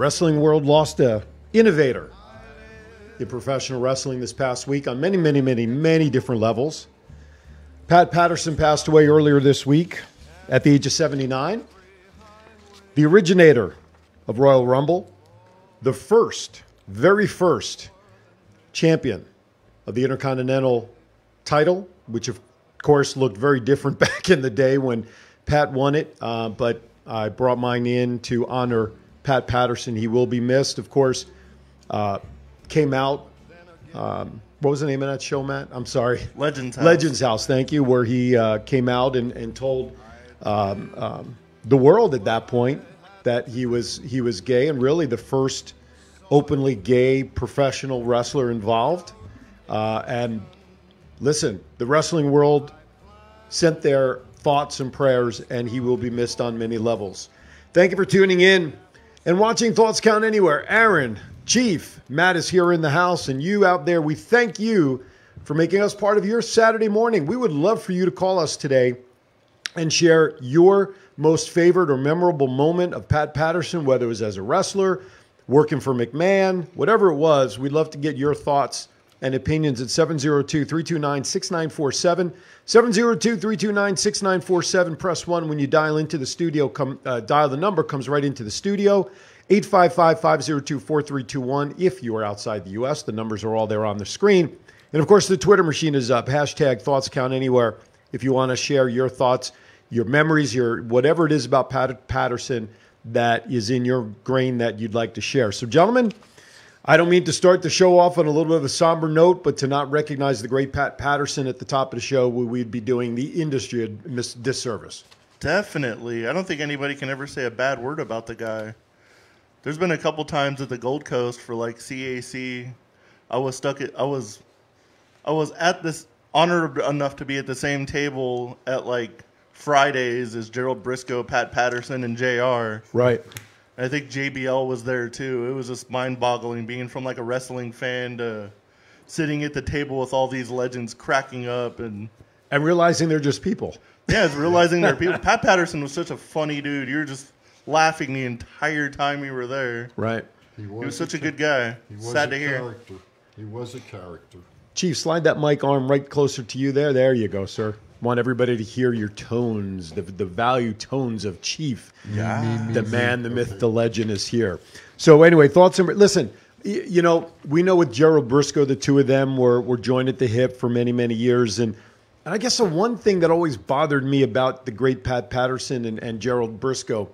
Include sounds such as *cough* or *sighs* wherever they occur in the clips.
Wrestling world lost a innovator in professional wrestling this past week on many, many, many, many different levels. Pat Patterson passed away earlier this week at the age of 79. The originator of Royal Rumble, the first, very first champion of the Intercontinental title, which of course looked very different *laughs* back in the day when Pat won it. Uh, but I brought mine in to honor Pat Patterson. He will be missed, of course. Uh, came out. Um, what was the name of that show, Matt? I'm sorry. Legends House. Legends House. Thank you. Where he uh, came out and, and told um, um, the world at that point that he was he was gay and really the first openly gay professional wrestler involved. Uh, and listen, the wrestling world sent their thoughts and prayers, and he will be missed on many levels. Thank you for tuning in and watching Thoughts Count Anywhere. Aaron, Chief, Matt is here in the house, and you out there, we thank you for making us part of your Saturday morning. We would love for you to call us today and share your most favorite or memorable moment of Pat Patterson, whether it was as a wrestler, working for McMahon, whatever it was. We'd love to get your thoughts and opinions at 702 329 6947. 702 329 6947. Press 1 when you dial into the studio. Come, uh, dial the number, comes right into the studio. 855 502 4321. If you are outside the U.S., the numbers are all there on the screen. And of course, the Twitter machine is up. Hashtag thoughts count anywhere. If you want to share your thoughts, your memories, your whatever it is about Pat Patterson that is in your grain that you'd like to share. So, gentlemen, I don't mean to start the show off on a little bit of a somber note, but to not recognize the great Pat Patterson at the top of the show, we'd be doing the industry a mis- disservice. Definitely. I don't think anybody can ever say a bad word about the guy. There's been a couple times at the Gold Coast for like CAC. I was stuck at I was I was at this honored enough to be at the same table at like Fridays as Gerald Brisco, Pat Patterson, and JR. Right. I think JBL was there too. It was just mind boggling being from like a wrestling fan to sitting at the table with all these legends cracking up and And realizing they're just people. yeah, it's realizing they're people. *laughs* Pat Patterson was such a funny dude. You were just laughing the entire time you were there. Right. He He was such a good guy. He was Sad a to hear. character. He was a character. Chief, slide that mic arm right closer to you there. There you go, sir. Want everybody to hear your tones, the, the value tones of Chief. Yeah. the man, the myth, the legend is here. So anyway, thoughts and listen. You know, we know with Gerald Brisco, the two of them were were joined at the hip for many many years, and and I guess the one thing that always bothered me about the great Pat Patterson and, and Gerald Brisco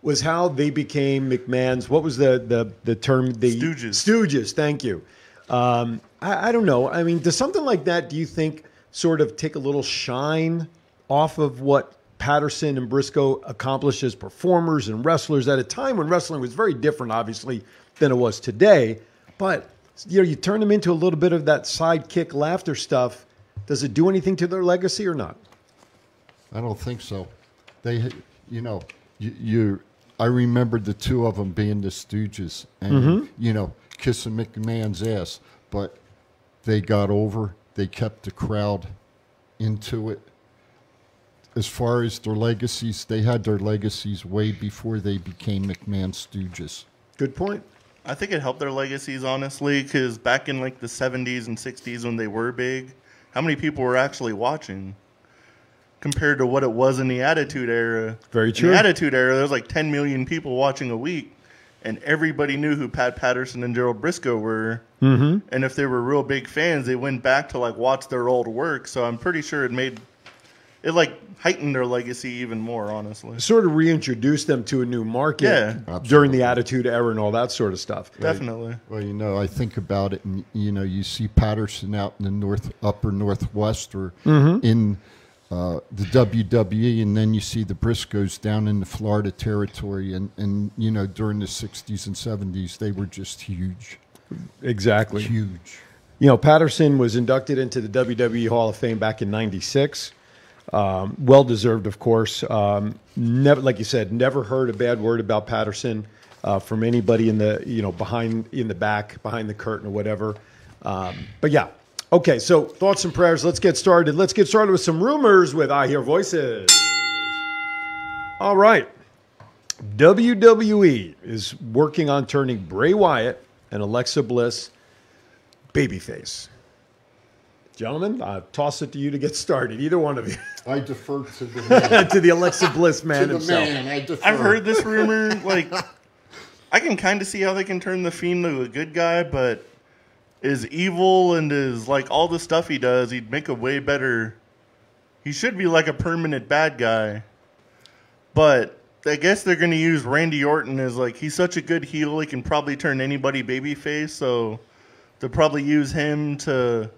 was how they became McMahon's. What was the the the term? The Stooges. Stooges. Thank you. Um, I, I don't know. I mean, does something like that? Do you think sort of take a little shine off of what Patterson and Brisco accomplished as performers and wrestlers at a time when wrestling was very different, obviously, than it was today? But you know, you turn them into a little bit of that sidekick laughter stuff. Does it do anything to their legacy or not? I don't think so. They, you know, you, you I remember the two of them being the Stooges and Mm-hmm. you know kissing McMahon's ass, but they got over. They kept the crowd into it. As far as their legacies, they had their legacies way before they became McMahon Stooges. Good point. I think it helped their legacies, honestly, because back in like the 70s and 60s when they were big, how many people were actually watching compared to what it was in the Attitude Era? Very In true. the Attitude Era, there was like 10 million people watching a week. And everybody knew who Pat Patterson and Gerald Brisco were. Mm-hmm. And if they were real big fans, they went back to like watch their old work. So I'm pretty sure it made it like heightened their legacy even more. Honestly, Sort of reintroduced them to a new market Yeah. during the Attitude Era and all that sort of stuff. definitely. Well, you know, I think about it, and you know, you see Patterson out in the north, upper northwest, or in uh, the WWE, and then you see the Briscos down in the Florida territory, and and you know, during the '60s and '70s, they were just huge, Exactly. huge. You know, Patterson was inducted into the WWE Hall of Fame back in '96. Um, well deserved, of course. Um, never, like you said, never heard a bad word about Patterson uh, from anybody in the you know behind in the back, behind the curtain or whatever. Um, but yeah, okay. So thoughts and prayers. Let's get started. Let's get started with some rumors with I Hear Voices. All right. WWE is working on turning Bray Wyatt and Alexa Bliss babyface. Gentlemen, I toss it to you to get started. Either one of you. *laughs* I defer to the *laughs* man. to the Alexa Bliss man to the himself. man, I defer. I've heard this rumor. *laughs* Like, I can kind of see how they can turn the fiend to a good guy, but is evil and is like all the stuff he does, he'd make a way better. He should be like a permanent bad guy. But I guess they're going to use Randy Orton as like he's such a good heel, he can probably turn anybody babyface. So they'll probably use him to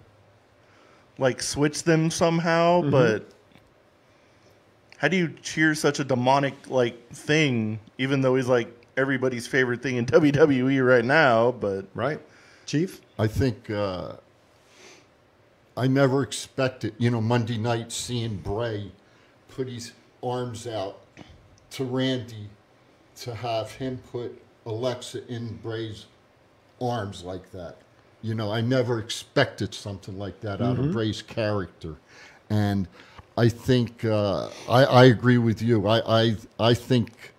like switch them somehow. Mm-hmm. But how do you cheer such a demonic like thing, even though he's like everybody's favorite thing in *laughs* WWE right now? But Right? Chief? I think uh, I never expected, you know, Monday night seeing Bray put his arms out to Randy to have him put Alexa in Bray's arms like that. You know, I never expected something like that out of Bray's character. And I think uh, I, I agree with you. I, I I think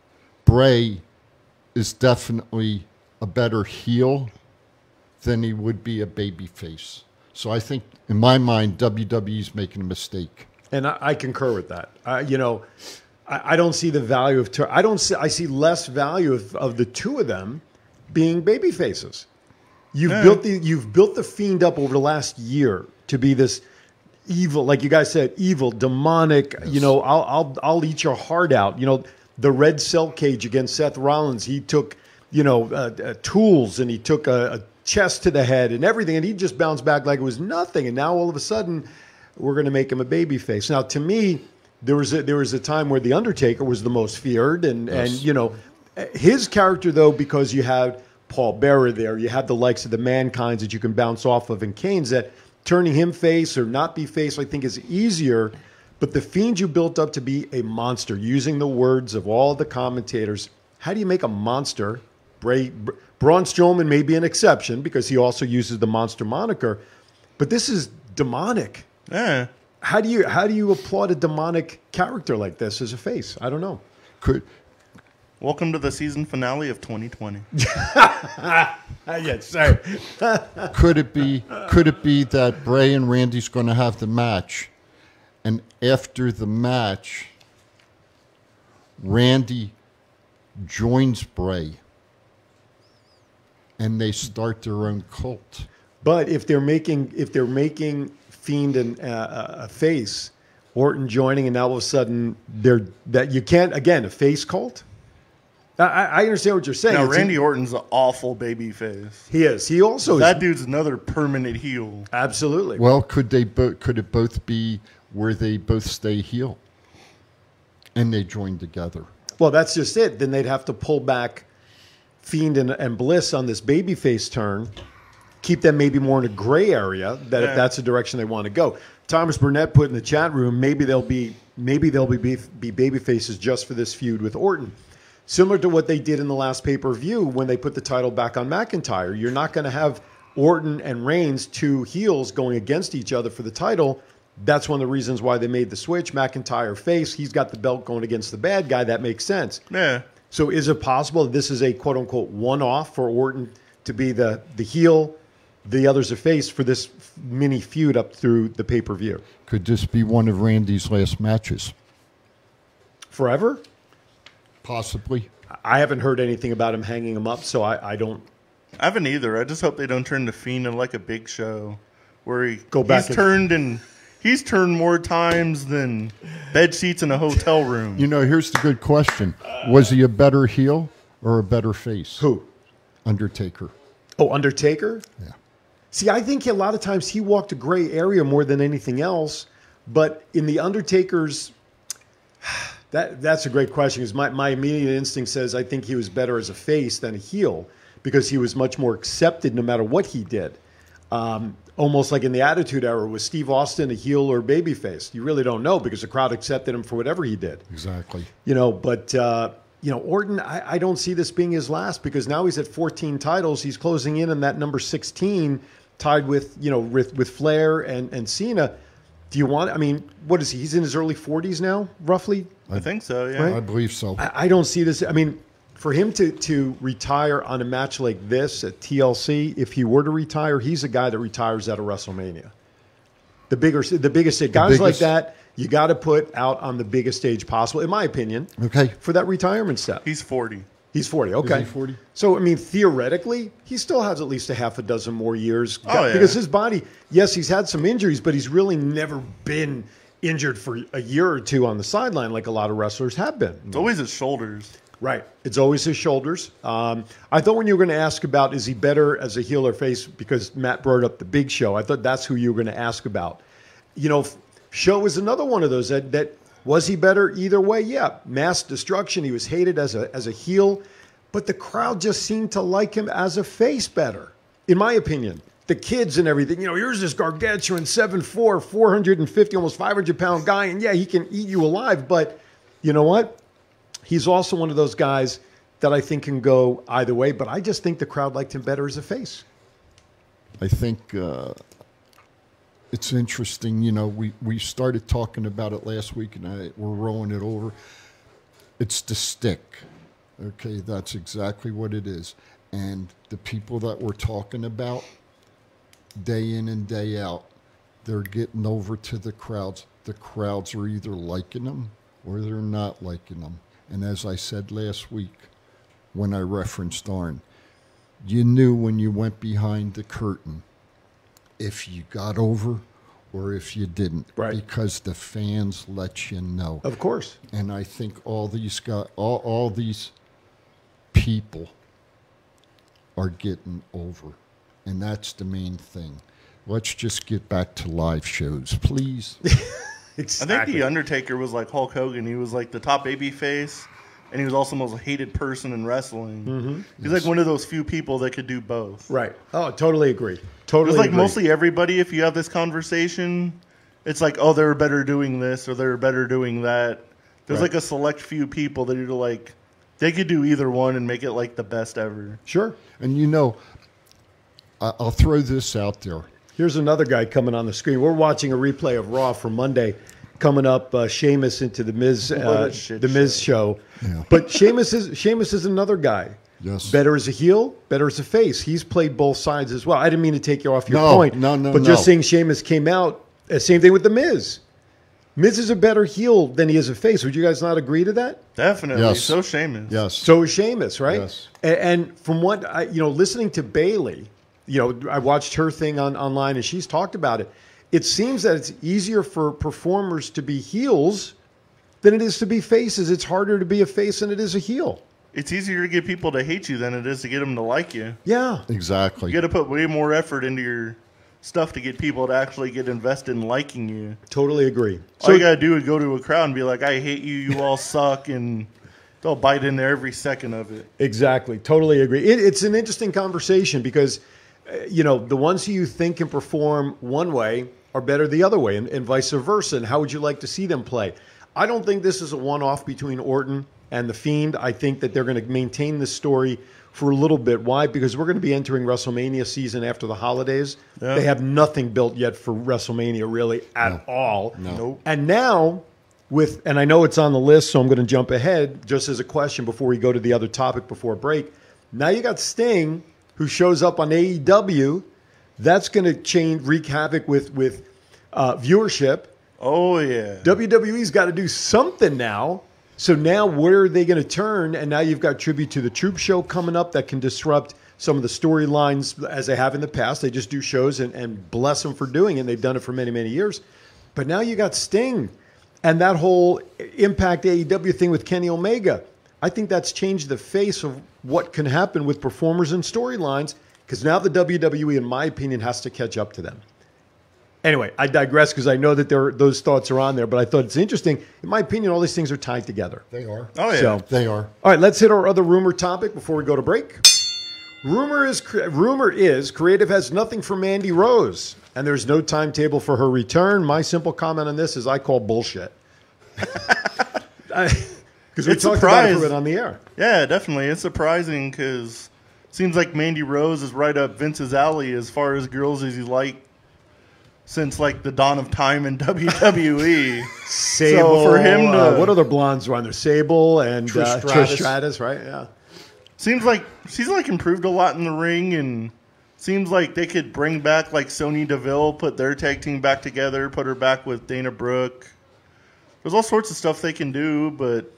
Bray is definitely a better heel than he would be a baby face. So I think, in my mind, WWE's making a mistake. And I, I concur with that. Uh, you know, I, I don't see the value of. Tur- I don't. See, I see less value of, of the two of them being baby faces. You've Yeah. built the you've built the fiend up over the last year to be this evil, like you guys said, evil, demonic. You know, I'll I'll I'll eat your heart out. You know, the red cell cage against Seth Rollins. He took you know uh, uh, tools and he took a, a chest to the head and everything, and he just bounced back like it was nothing. And now all of a sudden, we're going to make him a baby face. Now, to me, there was a, there was a time where the Undertaker was the most feared, and and you know, his character though because you had Paul Bearer there, you had the likes of the Mankinds that you can bounce off of, and Kane's that turning him face or not be face, I think is easier. But the fiend you built up to be a monster, using the words of all the commentators, how do you make a monster? Bray, Br- Braun Strowman may be an exception because he also uses the monster moniker, but this is demonic yeah, how do you how do you applaud a demonic character like this as a face? I don't know. Could welcome to the season finale of 2020. *laughs* *laughs* yes, sir. could it be could it be that Bray and Randy's going to have the match, and after the match, Randy joins Bray, and they start their own cult. But if they're making if they're making Fiend and uh, a face, Orton joining, and now all of a sudden they're that you can't again a face cult. I, I I understand what you're saying. now It's- Randy Orton's an awful baby face. he is. He also is, That dude's another permanent heel. absolutely. Well, could they bo- could it both be where they both stay heel, and they join together? Well, that's just it. Then they'd have to pull back Fiend and, and Bliss on this babyface turn, keep them maybe more in a gray area. That if that's the direction they want to go. Thomas Burnett put in the chat room. Maybe they'll be maybe they'll be be, be baby faces just for this feud with Orton. Similar to what they did in the last pay per view when they put the title back on McIntyre. You're not going to have Orton and Reigns, two heels, going against each other for the title. That's one of the reasons why they made the switch. McIntyre face, he's got the belt going against the bad guy. That makes sense. Yeah, So is it possible that this is a quote unquote one off for Orton to be the the heel, the others a face for this mini feud up through the pay per view Could this be one of Randy's last matches? forever? Possibly. I haven't heard anything about him hanging him up, so I, I don't. I haven't either. I just hope they don't turn the Fiend into like a big show where he Go back He's and- turned and he's turned more times than bed sheets in a hotel room. You know, here's the good question: Was he a better heel or a better face? Who? Undertaker. Oh, Undertaker. Yeah. See, I think a lot of times he walked a gray area more than anything else. But in the Undertaker's, *sighs* that that's a great question. Because my, my immediate instinct says I think he was better as a face than a heel because he was much more accepted no matter what he did. Um, almost like in the Attitude Era, was Steve Austin a heel or babyface? You really don't know because the crowd accepted him for whatever he did. Exactly. You know, but uh, you know, Orton, I, I don't see this being his last because now he's at 14 titles. He's closing in on that number 16, tied with you know with, with Flair and and Cena. Do you want? I mean, what is he? He's in his early 40s now, roughly. I think so. Yeah. Right? I believe so. I, I don't see this. I mean, for him to to retire on a match like this at TLC, if he were to retire, he's a guy that retires out of WrestleMania. The bigger, the biggest guys like that, you got to put out on the biggest stage possible, in my opinion. Okay. For that retirement step, He's forty. he's forty. Okay, he 40? So I mean, theoretically, he still has at least a half a dozen more years Oh, yeah. because his body. Yes, he's had some injuries, but he's really never been injured for a year or two on the sideline like a lot of wrestlers have been. It's always his shoulders. Right. It's always his shoulders. Um, I thought when you were going to ask about is he better as a heel or face because Matt brought up the Big Show. I thought that's who you were going to ask about. You know, Show is another one of those that, that was he better either way? Yeah, mass destruction. He was hated as a as a heel, but the crowd just seemed to like him as a face better, in my opinion. The kids and everything. You know, here's this gargantuan 7'4", 450, almost 500 pound guy, and yeah, he can eat you alive. But you know what? He's also one of those guys that I think can go either way, but I just think the crowd liked him better as a face. I think uh, it's interesting. You know, we, we started talking about it last week, and I, we're rolling it over. It's the stick. Okay, that's exactly what it is. And the people that we're talking about, day in and day out, they're getting over to the crowds. The crowds are either liking them or they're not liking them. And as I said last week, when I referenced Arn, you knew when you went behind the curtain if you got over or if you didn't Right. because the fans let you know Of course. and i think all these got all, all these people are getting over and that's the main thing let's just get back to live shows please *laughs* I think the Undertaker was like Hulk Hogan. He was like the top baby face, and he was also the most hated person in wrestling. Mm-hmm. He's like one of those few people that could do both. Right. Oh, totally agree. Totally It's like agree. mostly everybody. If you have this conversation, it's like, oh, they're better doing this or they're better doing that. There's Right. like a select few people that are like, they could do either one and make it like the best ever. Sure. and you know i'll throw this out there Here's another guy coming on the screen. We're watching a replay of Raw from Monday. Coming up, uh, Sheamus into the Miz, uh, the Miz show. Yeah. But Sheamus is Sheamus is another guy. Yes. Better as a heel, better as a face. He's played both sides as well. I didn't mean to take you off your No, point. no, no, But just no. saying Sheamus came out. uh, Same thing with the Miz. Miz is a better heel than he is a face. Would you guys not agree to that? Definitely. Yes. So Sheamus. yes So is Sheamus, right? Yes. A- And, from what I, you know, listening to Bayley, you know, I watched her thing on online, and she's talked about it. It seems that it's easier for performers to be heels than it is to be faces. It's harder to be a face than it is a heel. It's easier to get people to hate you than it is to get them to like you. Yeah, exactly You got to put way more effort into your stuff to get people to actually get invested in liking you. totally agree. All you got to do is go to a crowd and be like, I hate you, you all suck, and they'll bite in there every second of it. Exactly. Totally agree. It, it's an interesting conversation because, uh, you know, the ones who you think can perform one way are better the other way, and, and vice versa. And how would you like to see them play? I don't think this is a one off between Orton and The Fiend. I think that they're going to maintain this story for a little bit. Why? Because we're going to be entering WrestleMania season after the holidays. Yeah. They have nothing built yet for WrestleMania, really, at all. Nope. And now, with and I know it's on the list, so I'm going to jump ahead just as a question before we go to the other topic before break. Now you got Sting, who shows up on AEW. That's going to change, wreak havoc with with uh, viewership. Oh, yeah. WWE's got to do something now. So now where are they going to turn? And now you've got Tribute to the Troop show coming up that can disrupt some of the storylines as they have in the past. They just do shows and, and bless them for doing it. And they've done it for many, many years. But now you got Sting and that whole Impact AEW thing with Kenny Omega. I think that's changed the face of what can happen with performers and storylines because now the WWE, in my opinion, has to catch up to them. Anyway, I digress because I know that there those thoughts are on there, but I thought it's interesting. In my opinion, all these things are tied together. They are. Oh yeah. So- They are. All right, let's hit our other rumor topic before we go to break. Rumor is rumor is creative has nothing for Mandy Rose, and there's no timetable for her return. My simple comment on this is I call bullshit. *laughs* Because we It's talked about it surprise. for it on the air. Yeah, definitely. It's surprising because seems like Mandy Rose is right up Vince's alley as far as girls as he like since like the dawn of time in *laughs* WWE. Sable for him uh, to- what other blondes were on there? Sable and Trish uh, Trish Stratus. Stratus, right? Yeah. seems like she's like improved a lot in the ring and seems like they could bring back like Sonya Deville, put their tag team back together, put her back with Dana Brooke. There's all sorts of stuff they can do, but who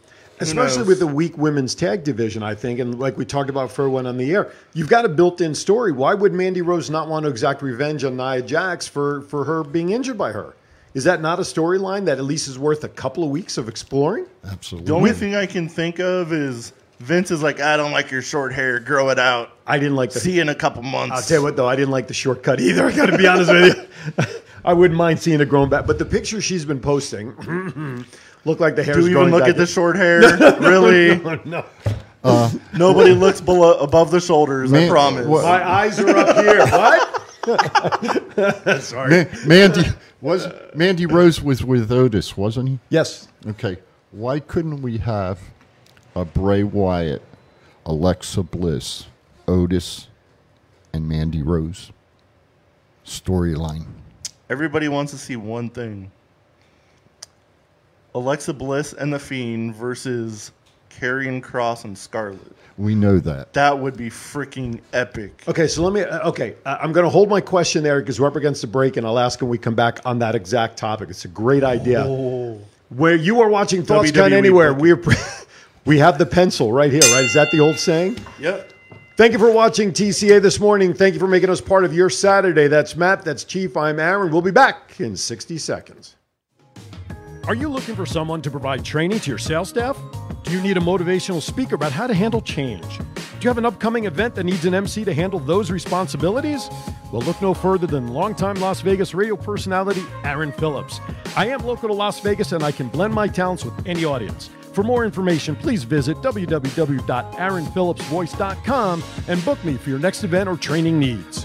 Especially with the weak women's tag division, I think, and like we talked about for one on the air, you've got a built-in story. Why would Mandy Rose not want to exact revenge on Nia Jax for for her being injured by her? Is that not a storyline that at least is worth a couple of weeks of exploring? Absolutely. the only thing I can think of is Vince is like, I don't like your short hair, grow it out. I didn't like the. See you in a couple months. I'll tell you what, though, I didn't like the shortcut either. *laughs* I got to be honest with you. *laughs* I wouldn't mind seeing it grown back, but the picture she's been posting *clears throat* *laughs* look like the hair. Do you even look back. at the short *laughs* hair? really? *laughs* no, uh, Nobody *laughs* looks below above the shoulders. I promise. what- my eyes are up here. What? Sorry. Ma- Mandy was Mandy Rose was with Otis, wasn't he? Yes. Okay. Why couldn't we have a Bray Wyatt, Alexa Bliss, Otis, and Mandy Rose storyline? Everybody wants to see one thing: Alexa Bliss and the Fiend versus Karrion Kross and Scarlett. We know that. That would be freaking epic. Okay, so let me. uh, Okay, uh, I'm going to hold my question there because we're up against the break, and I'll ask when we come back on that exact topic. It's a great idea. Where you are watching Thoughts Count WWE Anywhere, we are. *laughs* We have the pencil right here, right? Is that the old saying? Yep. Thank you for watching TCA this morning. Thank you for making us part of your Saturday. That's Matt. That's Chief. I'm Aaron. We'll be back in 60 seconds. Are you looking for someone to provide training to your sales staff? Do you need a motivational speaker about how to handle change? Do you have an upcoming event that needs an MC to handle those responsibilities? Well, look no further than longtime Las Vegas radio personality Aaron Phillips. I am local to Las Vegas and I can blend my talents with any audience. For more information, please visit www.aaronphillipsvoice.com and book me for your next event or training needs.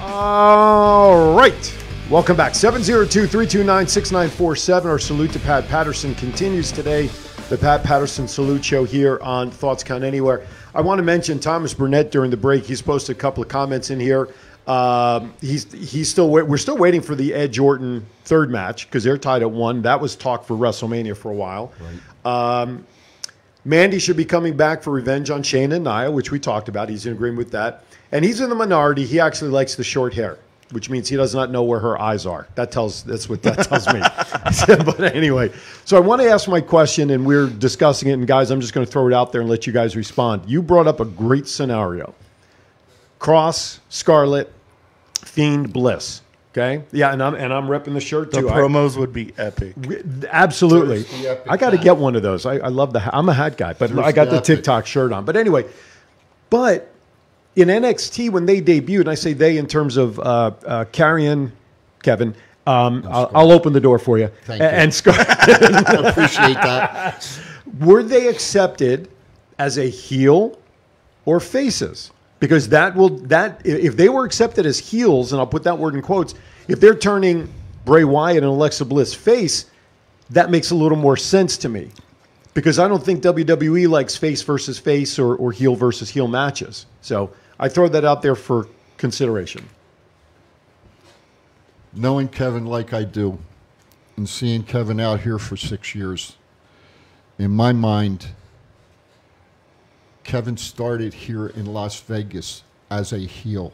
All right. Welcome back. 702 329 6947. Our salute to Pat Patterson continues today. The Pat Patterson Salute Show here on Thoughts Count Anywhere. I want to mention Thomas Burnett during the break. He's posted a couple of comments in here. Um, he's he's still we're still waiting for the Edge Orton third match because they're tied at one. That was talk for WrestleMania for a while. Um, Mandy should be coming back for revenge on Shayna and Nia, which we talked about. He's in agreement with that. And he's in the minority. He actually likes the short hair, which means he does not know where her eyes are. That tells that's what that tells me. *laughs* *laughs* but anyway, so I want to ask my question, and we're discussing it. And guys, I'm just going to throw it out there and let you guys respond. You brought up a great scenario: Kross, Scarlett, Fiend, Bliss. Okay, yeah, and I'm and I'm repping the shirt The too. I- promos would be epic. Absolutely. Epic I got to get one of those. I, I love the. I'm a hat guy, but There's I got the the epic. TikTok shirt on. But anyway, but in NXT, when they debuted, and I say they in terms of uh, uh, Karrion, Kevin, um, I'll, I'll open the door for you. Thank A- you. And Scar- *laughs* I appreciate that. were they accepted as a heel or faces? because that will that if they were accepted as heels, and I'll put that word in quotes, if they're turning Bray Wyatt and Alexa Bliss face, that makes a little more sense to me. Because I don't think WWE likes face versus face or, or heel versus heel matches. So I throw that out there for consideration. knowing Kevin like I do and seeing Kevin out here for six years, in my mind, Kevin started here in Las Vegas as a heel.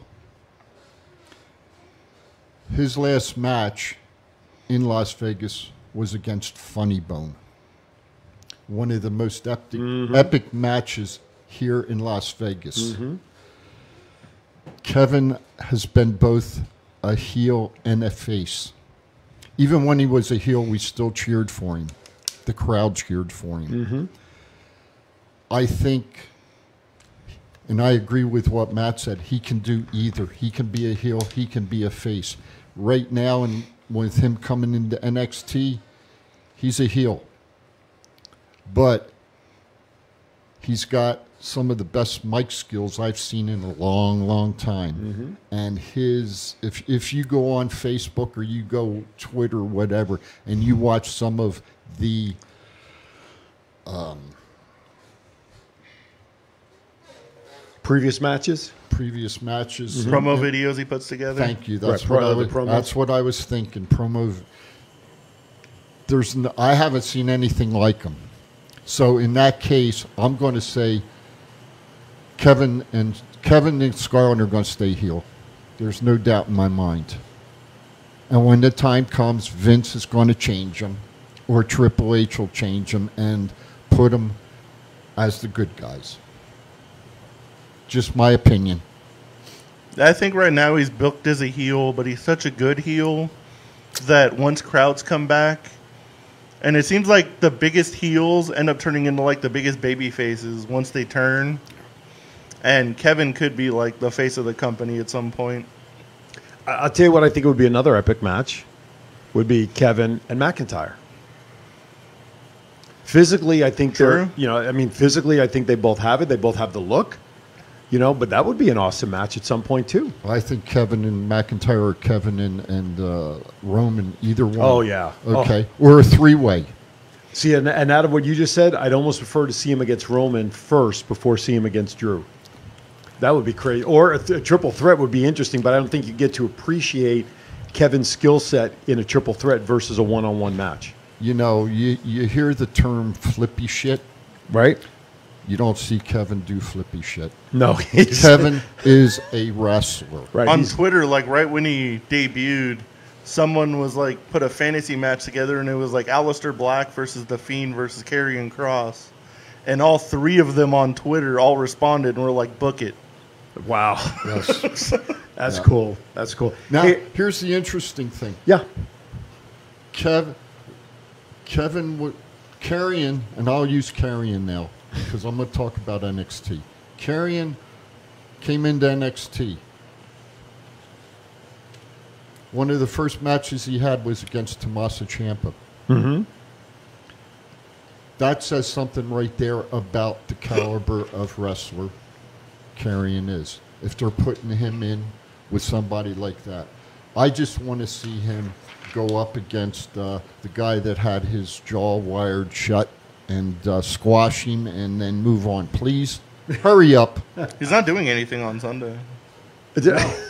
His last match in Las Vegas was against Funny Bone. One of the most epic, mm-hmm. epic matches here in Las Vegas. Mm-hmm. Kevin has been both a heel and a face. Even when he was a heel, we still cheered for him. The crowd cheered for him. Mm-hmm. I think, and I agree with what Matt said, he can do either. He can be a heel, he can be a face. Right now, and with him coming into NXT, he's a heel. But he's got some of the best mic skills I've seen in a long, long time. Mm-hmm. And his, if if you go on Facebook or you go Twitter, whatever, and you watch some of the um, Previous matches? previous matches, mm-hmm. Promo videos he puts together. Thank you. That's Right, what pro- I was, promos. That's what I was thinking. Promo. There's. No, I haven't seen anything like him. So in that case, I'm going to say Kevin and Kevin and Scarlett are going to stay heel. There's no doubt in my mind. And when the time comes, Vince is going to change them, or Triple H will change them and put them as the good guys. Just my opinion. I think right now he's booked as a heel, but he's such a good heel that once crowds come back, and it seems like the biggest heels end up turning into like the biggest baby faces once they turn. And Kevin could be like the face of the company at some point. I- I'll tell you what I think would be another epic match would be Kevin and McIntyre. Physically, I think they're, True. you know, I mean, physically, I think they both have it. They both have the look, you know, but that would be an awesome match at some point, too. I think Kevin and McIntyre or Kevin and, and uh, Roman, either one. Oh, yeah. Okay. Or a three way. See, and, and out of what you just said, I'd almost prefer to see him against Roman first before see him against Drew. That would be crazy. Or a, th- a triple threat would be interesting, but I don't think you get to appreciate Kevin's skill set in a triple threat versus a one on one match. You know, you, you hear the term flippy shit. Right? You don't see Kevin do flippy shit. No, *laughs* he's, Kevin is a wrestler. Right. on he's- Twitter, like right when he debuted, someone was like put a fantasy match together, and it was like Aleister Black versus The Fiend versus Karrion Kross, and all three of them on Twitter all responded and were like, "Book it." Wow. Yes. *laughs* That's Yeah. cool. That's cool. now, Hey, here's the interesting thing. yeah. Kev, Kevin, Karrion, and I'll use Karrion now because I'm going to talk about NXT. Karrion came into NXT. One of the first matches he had was against Tommaso Ciampa. Mm-hmm. That says something right there about the caliber of wrestler Karrion is. If they're putting him in with somebody like that, I just want to see him go up against uh, the guy that had his jaw wired shut and uh, squash him and then move on. Please hurry up. *laughs* He's not doing anything on Sunday. *laughs*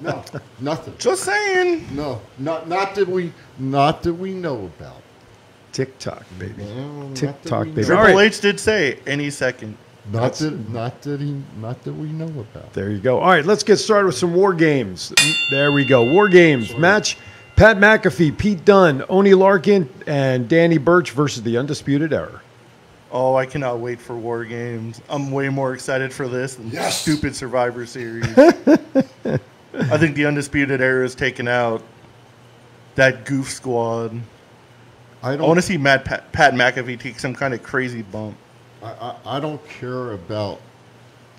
No, nothing. Just saying. No, not not that we not that we know about. TikTok, baby. No, TikTok, baby. know. All Triple. H did say any second. Not that not that he not that we know about. There you go. All right, let's get started with some war games. There we go. War games match: Pat McAfee, Pete Dunne, Oney Lorcan, and Danny Burch versus the Undisputed Era. Oh, I cannot wait for War Games. I'm way more excited for this than Yes. stupid Survivor Series. *laughs* I think the Undisputed Era is taking out that goof squad. I I don't want to see Matt Pat, Pat McAfee take some kind of crazy bump. I, I, I don't care about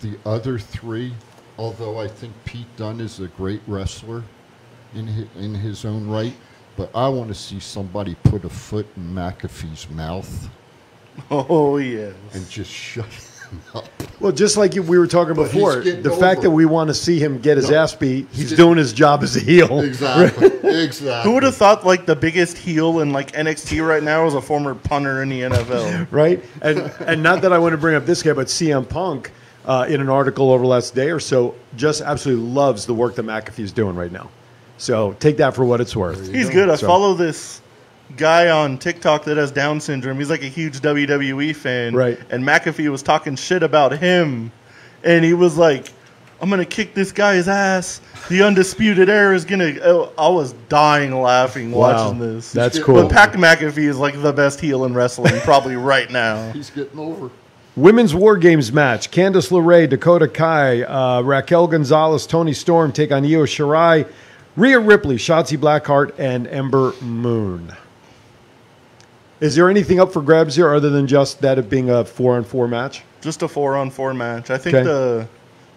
the other three, although I think Pete Dunne is a great wrestler in his, in his own right. But I want to see somebody put a foot in McAfee's mouth *laughs* Oh yes. and just shut Well, just like we were talking But before, getting the fact that we want to see him get his No. ass beat, he's He's- doing his job as a heel. *laughs* Exactly. exactly. Who would have thought like the biggest heel in like NXT right now is a former punter in the NFL? *laughs* right? And and not that I want to bring up this guy, but CM Punk uh, in an article over the last day or so just absolutely loves the work that McAfee's doing right now. So take that for what it's worth. He's good. I So- follow this guy on TikTok that has Down syndrome. He's like a huge WWE fan. Right. And McAfee was talking shit about him. And he was like, I'm going to kick this guy's ass. The Undisputed Era is going to. I was dying laughing Wow, watching this. that's cool. But Pat McAfee is like the best heel in wrestling probably *laughs* right now. He's getting over. Women's War Games match: Candice LeRae, Dakota Kai, uh, Raquel Gonzalez, Toni Storm take on Io Shirai, Rhea Ripley, Shotzi Blackheart, and Ember Moon. Is there anything up for grabs here other than just that it being a four-on-four match? Just a four on four match. I think Okay. the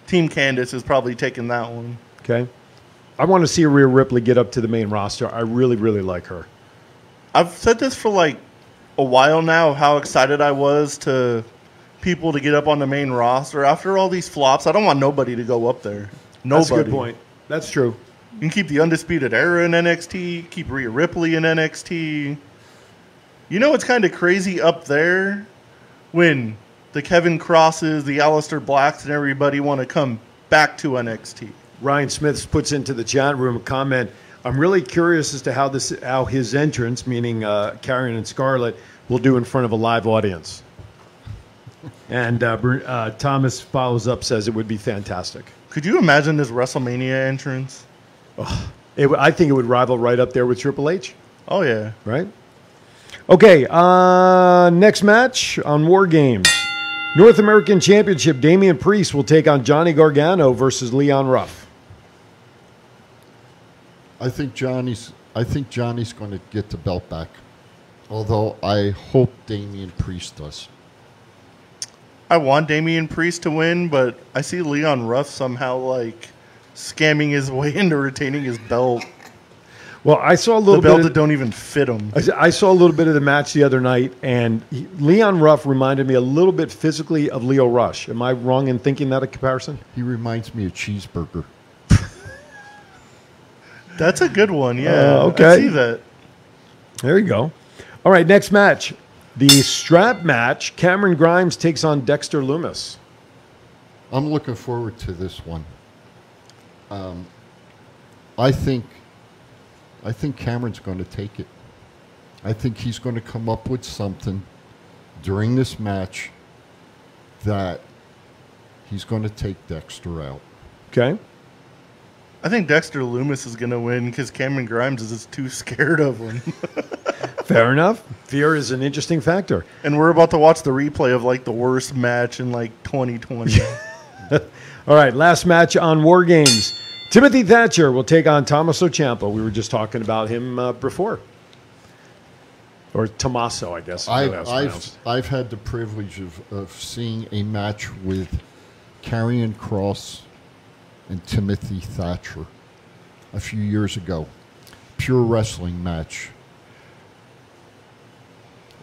Team Candice is probably taking that one. Okay. I want to see Rhea Ripley get up to the main roster. I really, really like her. I've said this for like a while now. How excited I was to people to get up on the main roster after all these flops. I don't want nobody to go up there. Nobody. That's a good point. That's true. You can keep the undisputed era in NXT. Keep Rhea Ripley in NXT. You know what's kind of crazy up there when the Kevin Crosses, the Aleister Blacks, and everybody want to come back to NXT. Ryan Smith puts into the chat room a comment. I'm really curious as to how this, how his entrance, meaning uh, Karrion and Scarlett, will do in front of a live audience. And uh, uh, Thomas follows up, says it would be fantastic. Could you imagine this WrestleMania entrance? It, w- I think it would rival right up there with Triple H, Oh yeah. right? Okay, uh, next match on War Games. North American Championship, Damian Priest will take on Johnny Gargano versus Leon Ruff. I think Johnny's. I think Johnny's going to get the belt back. Although I hope Damian Priest does. I want Damian Priest to win, but I see Leon Ruff somehow like scamming his way *laughs* into retaining his belt. Well, I saw a The little belt bit. that don't even fit them. I I saw a little bit of the match the other night, and he, Leon Ruff reminded me a little bit physically of Lio Rush. Am I wrong in thinking that a comparison? He reminds me of Cheeseburger. *laughs* That's a good one. Yeah. Uh, I okay. see that. There you go. All right, next match. The strap match. Cameron Grimes takes on Dexter Lumis. I'm looking forward to this one. Um, I think, I think Cameron's going to take it. I think he's going to come up with something during this match that he's going to take Dexter out. Okay. I think Dexter Lumis is gonna win because Cameron Grimes is just too scared of him. *laughs* Fair enough. Fear is an interesting factor. and we're about to watch the replay of like the worst match in like 2020. *laughs* All right, last match on War Games. Timothy Thatcher will take on Tommaso Ciampa. We were just talking about him uh, before. Or Tommaso, I guess. I've, I've. I've had the privilege of, of seeing a match with Karrion Kross and Timothy Thatcher a few years ago. Pure wrestling match.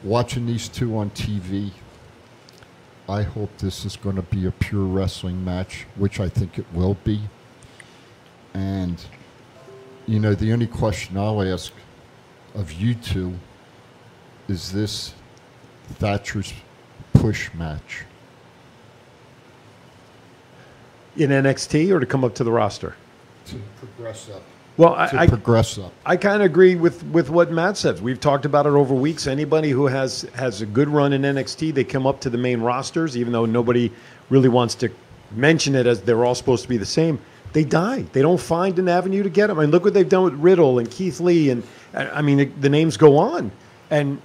Watching these two on TV, I hope this is going to be a pure wrestling match, which I think it will be. And, you know, the only question I'll ask of you two is this Thatcher's push match? In NXT or to come up to the roster? To progress up. Well, I, To I, progress up. I kind of agree with, with what Matt says. We've talked about it over weeks. Anybody who has has a good run in NXT, they come up to the main rosters, even though nobody really wants to mention it as they're all supposed to be the same. They die. They don't find an avenue to get them. I mean, look what they've done with Riddle and Keith Lee, and I I mean, the, the names go on. And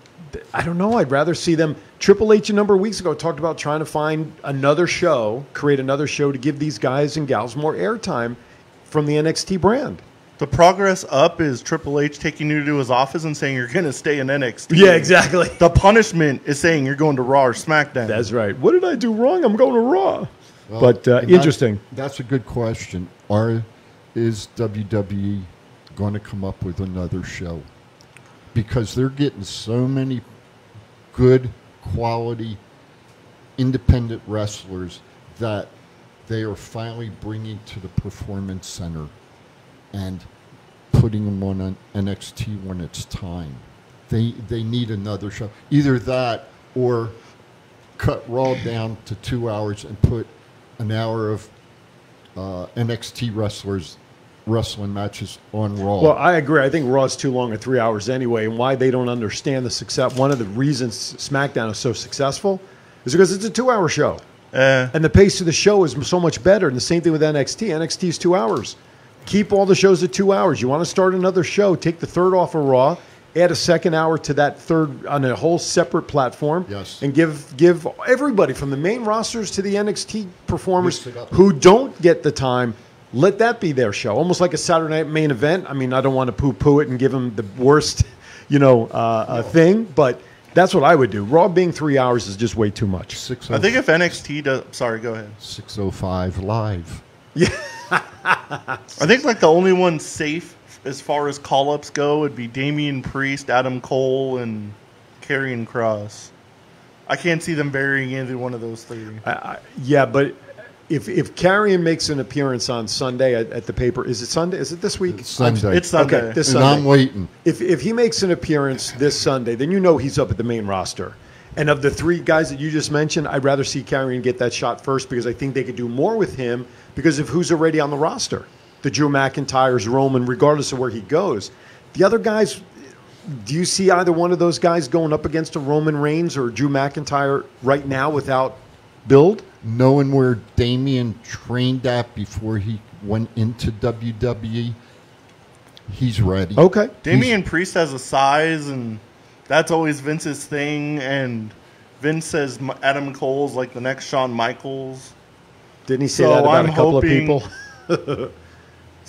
I don't know. I'd rather see them. Triple H a number of weeks ago talked about trying to find another show, create another show to give these guys and gals more airtime from the NXT brand. the progress up is Triple H taking you to his office and saying you're gonna stay in NXT. Yeah, exactly. The punishment is saying you're going to Raw or SmackDown. That's right. What did I do wrong? I'm going to Raw. Well, but uh, and that- interesting. That's a good question. Are is WWE going to come up with another show? Because they're getting so many good quality independent wrestlers that they are finally bringing to the performance center and putting them on NXT when it's time. They they need another show. Either that or cut Raw down to two hours and put an hour of uh, NXT wrestlers wrestling matches on Raw. Well, I agree. I think Raw's too long at three hours anyway, and why they don't understand the success. One of the reasons SmackDown is so successful is because it's a two-hour show, Eh, and the pace of the show is so much better. And the same thing with NXT. NXT is two hours. Keep all the shows at two hours. You want to start another show? Take the third off of Raw. Add a second hour to that third on a whole separate platform, Yes. and give give everybody from the main rosters to the NXT performers Mix it up. who don't get the time, let that be their show. Almost like a Saturday night main event. I mean, I don't want to poo poo it and give them the worst, *laughs* you know, uh, uh, thing, but that's what I would do. Raw being three hours is just way too much. Six I think if NXT does, sorry, go ahead. 605 live. *laughs* I think like the only one safe as far as call ups go it'd be Damian Priest, Adam Cole, and Karrion Kross. I can't see them burying either one of those three. I, I, yeah, but if if Karrion makes an appearance on Sunday at, at the paper, is it Sunday? Is it this week? It's Sunday. It's Sunday. Okay, this and Sunday. I'm waiting. if if he makes an appearance this Sunday, then you know he's up at the main roster. And of the three guys that you just mentioned, I'd rather see Karrion get that shot first because I think they could do more with him because of who's already on the roster. The Drew McIntyre's Roman, regardless of where he goes. The other guys, do you see either one of those guys going up against a Roman Reigns or Drew McIntyre right now without build? Knowing where Damian trained at before he went into WWE, he's ready. Okay. Damian Priest has a size, and that's always Vince's thing. And Vince says Adam Cole's like the next Shawn Michaels. Didn't he say So that about I'm a couple hoping- of people? *laughs*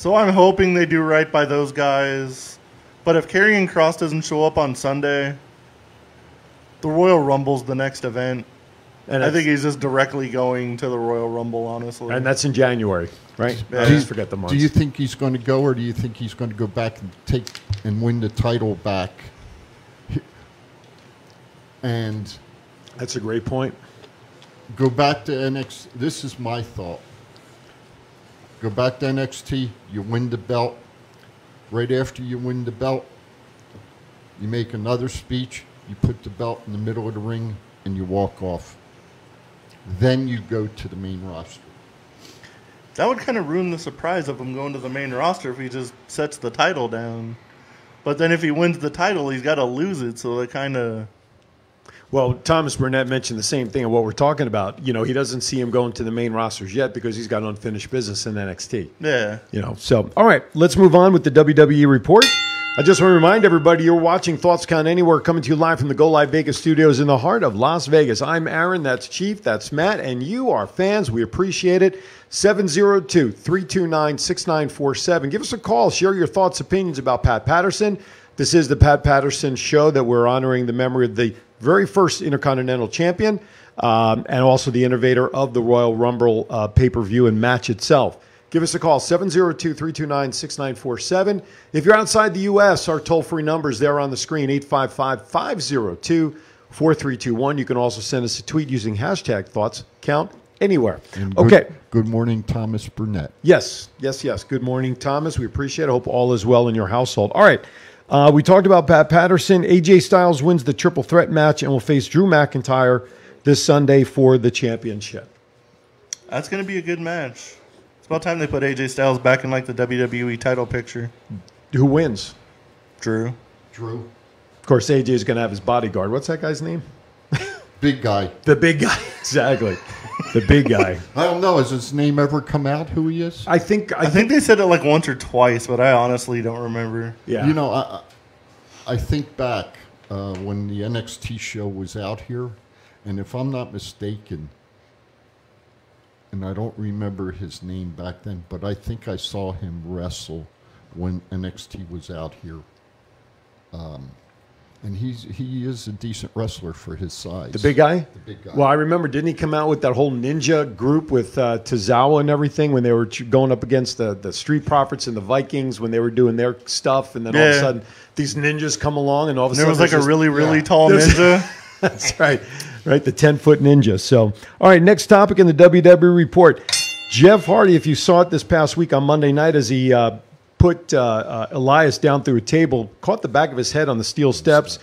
So I'm hoping they do right by those guys. But if Karrion Kross doesn't show up on Sunday, the Royal Rumble's the next event. And I think he's just directly going to the Royal Rumble, honestly. and that's in January, right? Yeah. I Do you- just forget the months. Do you think he's going to go, or do you think he's going to go back and take and win the title back? And That's a great point. go back to NXT. This is my thought. Go back to NXT. You win the belt. Right after you win the belt, you make another speech. You put the belt in the middle of the ring, and you walk off. Then you go to the main roster. that would kind of ruin the surprise of him going to the main roster if he just sets the title down. But then if he wins the title, he's got to lose it. So it kind of. Well, Thomas Burnett mentioned the same thing of what we're talking about. You know, he doesn't see him going to the main rosters yet because he's got unfinished business in NXT. Yeah. You know, so all right, let's move on with the WWE report. I just want to remind everybody you're watching Thoughts Count Anywhere coming to you live from the Go Live Vegas studios in the heart of Las Vegas. I'm Aaron, that's Chief, that's Matt, and you are fans. We appreciate it. 702 329 6947. Give us a call. Share your thoughts, opinions about Pat Patterson. This is the Pat Patterson show that we're honoring the memory of the very first Intercontinental Champion um, and also the innovator of the Royal Rumble uh, pay per view and match itself. Give us a call, 702 329 6947. If you're outside the U.S., our toll free numbers there on the screen, 855 502 4321. You can also send us a tweet using hashtag thoughts count anywhere. And Okay. Good morning, Thomas Burnett. Yes, yes, yes. Good morning, Thomas. We appreciate it. I hope all is well in your household. All right. Uh, we talked about Pat Patterson. AJ Styles wins the triple threat match and will face Drew McIntyre this Sunday for the championship. That's going to be a good match. It's about time they put AJ Styles back in like the WWE title picture. Who wins? Drew. Drew. Of course, AJ is going to have his bodyguard. What's that guy's name? Big guy. The big guy. *laughs* exactly. The big guy. *laughs* I don't know. Has his name ever come out who he is? I think. I, I think they said it like once or twice, but I honestly don't remember. Yeah. You know, I, I- I think back uh, when the NXT show was out here, and if I'm not mistaken, and I don't remember his name back then, but I think I saw him wrestle when NXT was out here. Um, and he's he is a decent wrestler for his size. the big guy. The big guy. Well, I remember. Didn't he come out with that whole ninja group with uh, Tozawa and everything when they were going up against the, the Street Profits and the Vikings when they were doing their stuff, and then all of a sudden these ninjas come along, and all of a sudden there was like a there's really, really yeah. tall There's- ninja. *laughs* That's right. right? The 10 foot ninja. So, all right, next topic in the WWE report. Jeff Hardy, if you saw it this past week on Monday night as he uh, put uh, uh, Elias down through a table, caught the back of his head on the steel steps.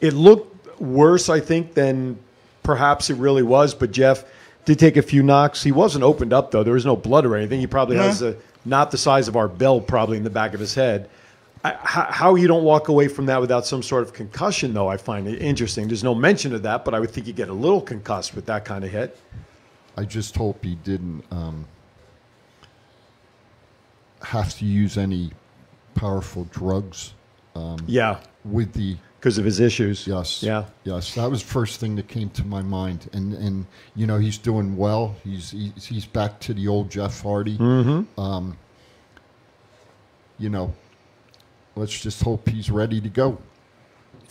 It looked worse, I think, than perhaps it really was. But Jeff did take a few knocks. He wasn't opened up, though. There was no blood or anything. He probably has a, not the size of our bell, probably in the back of his head. I, how, how you don't walk away from that without some sort of concussion, though, I find it interesting. There's no mention of that, but I would think you get a little concussed with that kind of hit. I just hope he didn't um, have to use any powerful drugs Yeah, with the because of his issues. yes. Yeah. yes. That was the first thing that came to my mind. And and you know he's doing well. He's he's, he's back to the old Jeff Hardy. Mm-hmm. um, you know let's just hope he's ready to go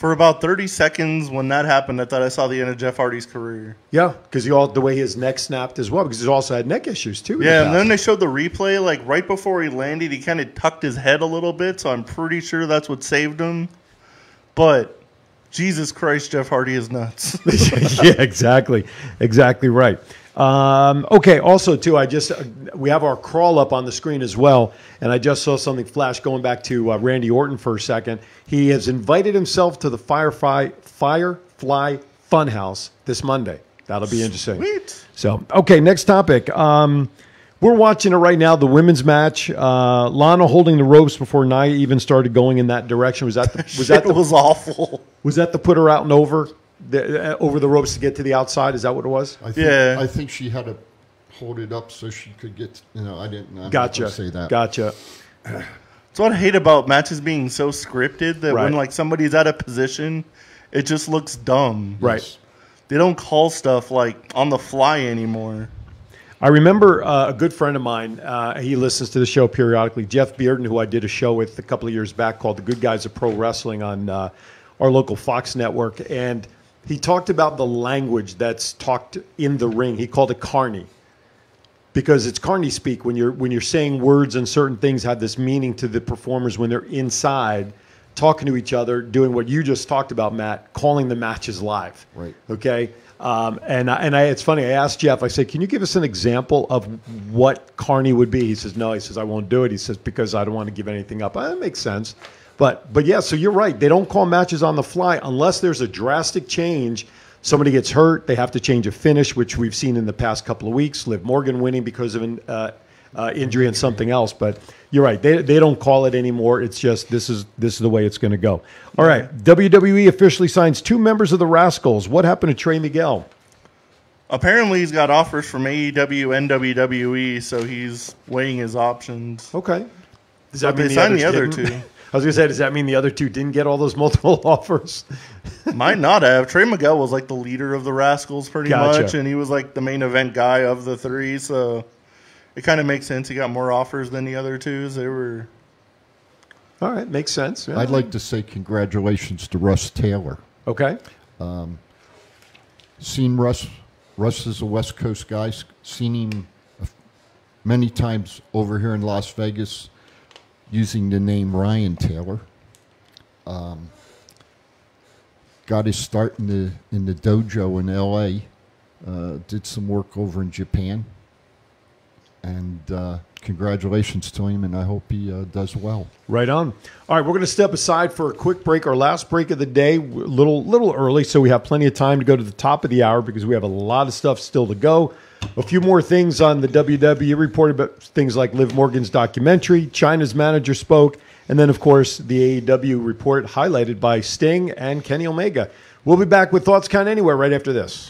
For about 30 seconds when that happened, I thought I saw the end of Jeff Hardy's career. Yeah, because all the way his neck snapped as well, because he's also had neck issues too. in the Yeah, and then they showed the replay. Like right before he landed, he kind of tucked his head a little bit, so I'm pretty sure that's what saved him. But Jesus Christ, Jeff Hardy is nuts. *laughs* yeah, exactly, exactly right. Um, okay. Also, too, I just uh, we have our crawl up on the screen as well, and I just saw something flash. Going back to uh, Randy Orton for a second, he has invited himself to the Firefly Firefly Funhouse this Monday. That'll be interesting. Sweet. So, okay, next topic. Um, we're watching it right now, the women's match. Uh, Lana holding the ropes before Nia even started going in that direction. Was that the, was that *laughs* the, was awful. was that the put her out and over the, uh, over the ropes to get to the outside? Is that what it was? I think, Yeah. I think she had to hold it up so she could get you know I didn't I'm Gotcha. say that Gotcha. That's what I hate about matches being so scripted that Right. when like somebody's out of position, it just looks dumb. Right. They don't call stuff like on the fly anymore. I remember uh, a good friend of mine. Uh, he listens to the show periodically. Jeff Bearden, who I did a show with a couple of years back called "The Good Guys of Pro Wrestling" on uh, our local Fox network, and he talked about the language that's talked in the ring. He called it carny because it's carny speak when you're when you're saying words and certain things have this meaning to the performers when they're inside talking to each other doing what you just talked about matt calling the matches live Right. okay um, and I, and I, it's funny. I asked Jeff. I said, "Can you give us an example of what carny would be?" He says, "No." He says, "I won't do it." He says, "Because I don't want to give anything up." That makes sense. But but yeah. So you're right. They don't call matches on the fly unless there's a drastic change. Somebody gets hurt. They have to change a finish, which we've seen in the past couple of weeks. Liv Morgan winning because of an uh, uh, injury and something else. But you're right. They, they don't call it anymore. It's just this is this is the way it's going to go. All right. WWE officially signs two members of the Rascalz. What happened to Trey Miguel? Apparently, he's got offers from AEW and WWE, so he's weighing his options. Okay. Does that But they signed the other didn't? two. I was going to say, does that mean the other two didn't get all those *laughs* multiple offers? Might not have. Trey Miguel was like the leader of the Rascalz pretty Gotcha. much, and he was like the main event guy of the three, so it kind of makes sense. He got more offers than the other twos. They were. All right, makes sense. Yeah. I'd like to say congratulations to Russ Taylor Okay. Um, seen Russ. Russ is a West Coast guy. Seen him many times over here in Las Vegas using the name Ryan Taylor. Um, got his start in the in the dojo in L.A. Uh, did some work over in Japan, and uh, congratulations to him. And I hope he uh, does well. Right on. All right, we're going to step aside for a quick break. Our last break of the day, a little little early, so we have plenty of time to go to the top of the hour because we have a lot of stuff still to go. A few more things on the WWE report about things like Liv Morgan's documentary, Chyna's manager spoke, and then of course the AEW report highlighted by Sting and Kenny Omega. We'll be back with thoughts count anywhere right after this.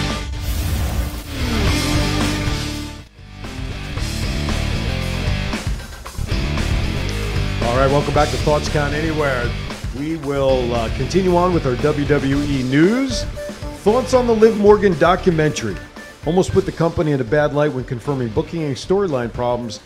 All right, welcome back to Thoughts Count Anywhere. We will uh, continue on with our WWE news. Thoughts on the Liv Morgan documentary. Almost put the company in a bad light when confirming booking and storyline problems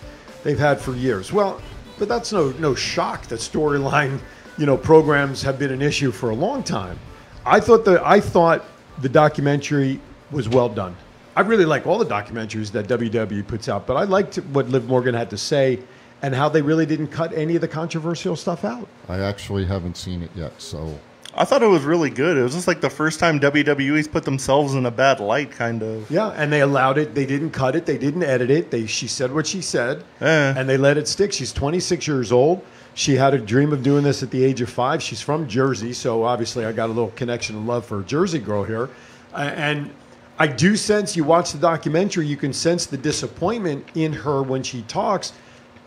they've had for years. Well, but that's no no shock that storyline, you know, programs have been an issue for a long time. I thought the I thought the documentary was well done. I really like all the documentaries that WWE puts out, but I liked what Liv Morgan had to say and how they really didn't cut any of the controversial stuff out. I actually haven't seen it yet, so I thought it was really good. It was just like the first time WWE's put themselves in a bad light, kind of. Yeah, and they allowed it. They didn't cut it. They didn't edit it. They she said what she said, Eh. and they let it stick. She's 26 years old. She had a dream of doing this at the age of five. She's from Jersey, so obviously I got a little connection and love for a Jersey girl here. And I do sense you watch the documentary, you can sense the disappointment in her when she talks,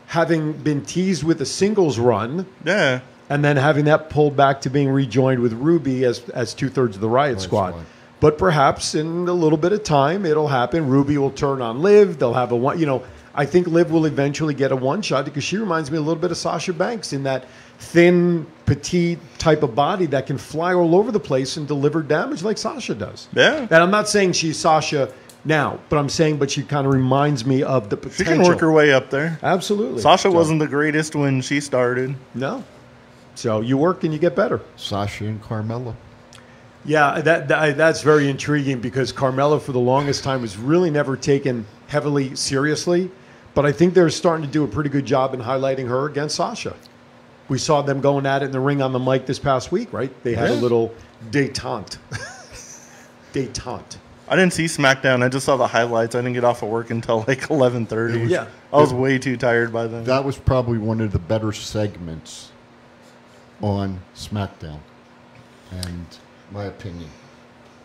having been teased with a singles run Yeah. and then having that pulled back to being rejoined with Ruby as as two thirds of the Riot Squad. Squad. But perhaps in a little bit of time, it'll happen. Ruby will turn on Liv. They'll have a one. You know, I think Liv will eventually get a one shot because she reminds me a little bit of Sasha Banks in that thin, petite type of body that can fly all over the place and deliver damage like Sasha does. Yeah. And I'm not saying she's Sasha now, but I'm saying, but she kind of reminds me of the potential. She can work her way up there. Absolutely. Sasha So, wasn't the greatest when she started. No. So you work and you get better. Sasha and Carmella. Yeah, that, that that's very intriguing because Carmella for the longest time was really never taken heavily seriously, but I think they're starting to do a pretty good job in highlighting her against Sasha. We saw them going at it in the ring on the mic this past week, right? They had a little detente. *laughs* detente. I didn't see SmackDown. I just saw the highlights. I didn't get off of work until like *laughs* 11:30. Yeah. I was way too tired by then. That was probably one of the better segments on SmackDown, and my opinion.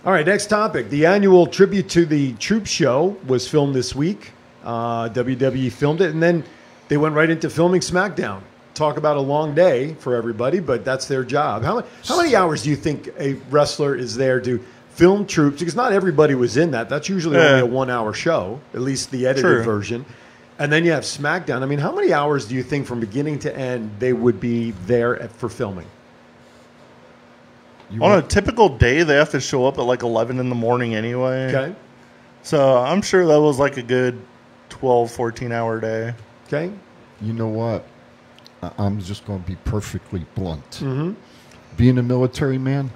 All right, next topic. The annual tribute to the Troop Show was filmed this week. Uh, WWE filmed it, and then they went right into filming SmackDown. Talk about a long day for everybody, but that's their job. How, how many hours do you think a wrestler is there to film troops? Because not everybody was in that. That's usually Yeah. only a one hour show, at least the edited True. version. And then you have SmackDown. I mean, how many hours do you think from beginning to end they would be there at, for filming? You On a typical day, they have to show up at like 11 in the morning anyway. Okay. So I'm sure that was like a good 12, 14 hour day. Okay. you know what? I- I'm just going to be perfectly blunt. Mm-hmm. Being a military man,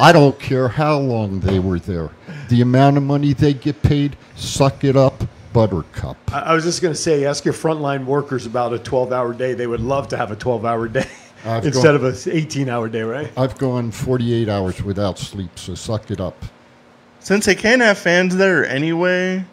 I don't care how long they were there. The amount of money they get paid, suck it up, buttercup. I I was just going to say, ask your frontline workers about a 12 hour day. They would love to have a 12 hour day I've instead gone- of an 18 hour day, right? I've gone 48 hours without sleep, so suck it up. Since they can't have fans there anyway,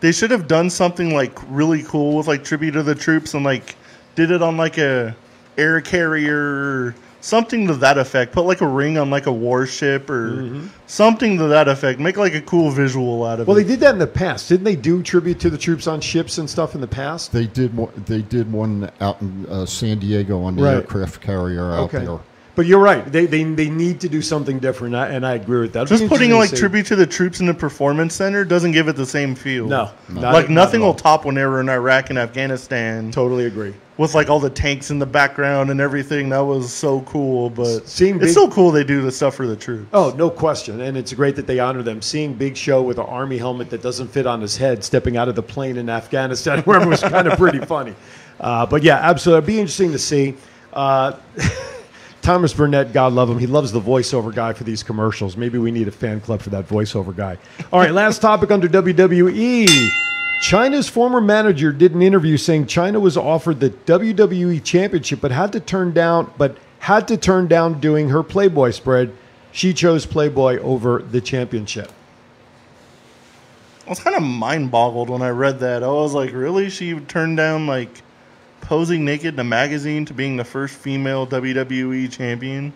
they should have done something like really cool with like tribute to the troops and like did it on like a air carrier or something to that effect. Put like a ring on like a warship or something to that effect. Make like a cool visual out of Well, it. Well, they did that in the past. Didn't they do tribute to the troops on ships and stuff in the past? They did one, they did one out in uh, San Diego on the Right. aircraft carrier out Okay. there. But you're right. They, they, they need to do something different, I- and I agree with that. Just putting like tribute to the troops in the performance center doesn't give it the same feel. No, not- like not nothing at all. will top when they were in Iraq and Afghanistan. Totally agree. with like all the tanks in the background and everything. That was so cool. But Seeing it's big- still cool they do the stuff for the troops. Oh, no question. And it's great that they honor them. Seeing Big Show with an army helmet that doesn't fit on his head stepping out of the plane in Afghanistan, *laughs* wherever was kind of pretty funny. Uh, but yeah, absolutely. It'd be interesting to see. Uh, *laughs* Thomas Burnett, God love him. He loves the voiceover guy for these commercials. Maybe we need a fan club for that voiceover guy. All right, last topic under WWE. Chyna's former manager did an interview saying Chyna was offered the WWE championship but had to turn down but had to turn down doing her Playboy spread. She chose Playboy over the championship. I was kind of mind boggled when I read that. I was like, really? She turned down like posing naked in a magazine to being the first female WWE champion?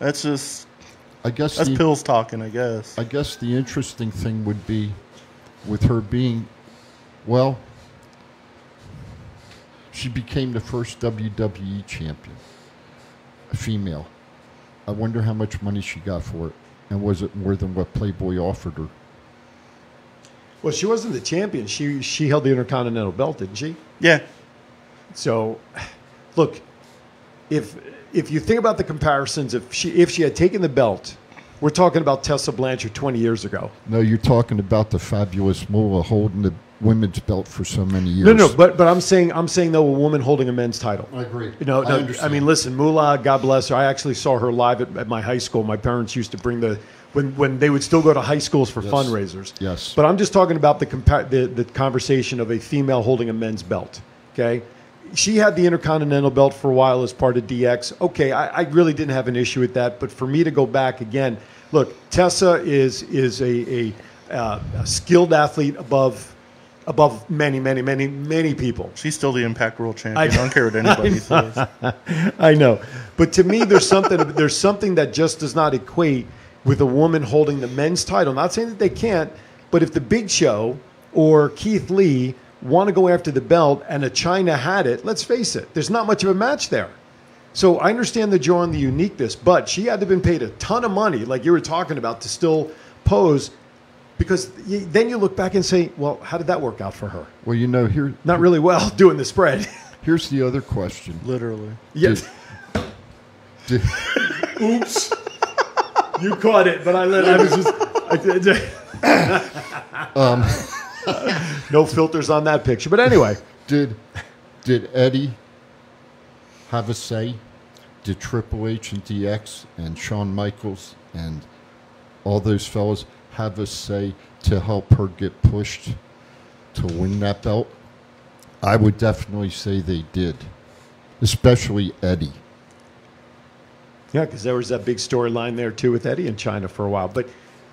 That's just I guess That's the, pills talking, I guess. I guess the interesting thing would be with her being, well, she became the first WWE champion, a female. I wonder how much money she got for it, and was it more than what Playboy offered her? Well, she wasn't the champion. She she held the Intercontinental belt, didn't she? yeah. So, look, if if you think about the comparisons, if she if she had taken the belt, we're talking about Tessa Blanchard 20 years ago. No, you're talking about the fabulous Moolah holding the women's belt for so many years. No, no, but but I'm saying I'm saying though a woman holding a men's title. I agree. You know, I no, I, understand. mean, listen, Moolah, God bless her. I actually saw her live at, at my high school. My parents used to bring the when when they would still go to high schools for Yes. fundraisers. Yes. But I'm just talking about the, compa- the the conversation of a female holding a men's belt. Okay. She had the Intercontinental belt for a while as part of DX. Okay, I, I really didn't have an issue with that. But for me to go back again, look, Tessa is is a, a, uh, a skilled athlete above above many, many, many, many people. She's still the Impact World Champion. I- I, don't care what anybody *laughs* says. I know, but to me, there's something there's something that just does not equate with a woman holding the men's title. Not saying that they can't, but if the Big Show or Keith Lee want to go after the belt and a Chyna had it, let's face it, there's not much of a match there. So I understand the draw and the uniqueness, but she had to have been paid a ton of money, like you were talking about, to still pose. Because then you look back and say, well, how did that work out for her? well, you know, here, Not really well *laughs* doing the spread. *laughs* here's the other question. Literally. yes. Did, *laughs* Oops. you caught it, but I let I was just. I, um, *laughs* no filters on that picture. But anyway, did did Eddie have a say? Did Triple H and DX and Shawn Michaels and all those fellas have a say to help her get pushed to win that belt? I would definitely say they did, especially Eddie. yeah, because there was that big storyline there too with Eddie in Chyna for a while. But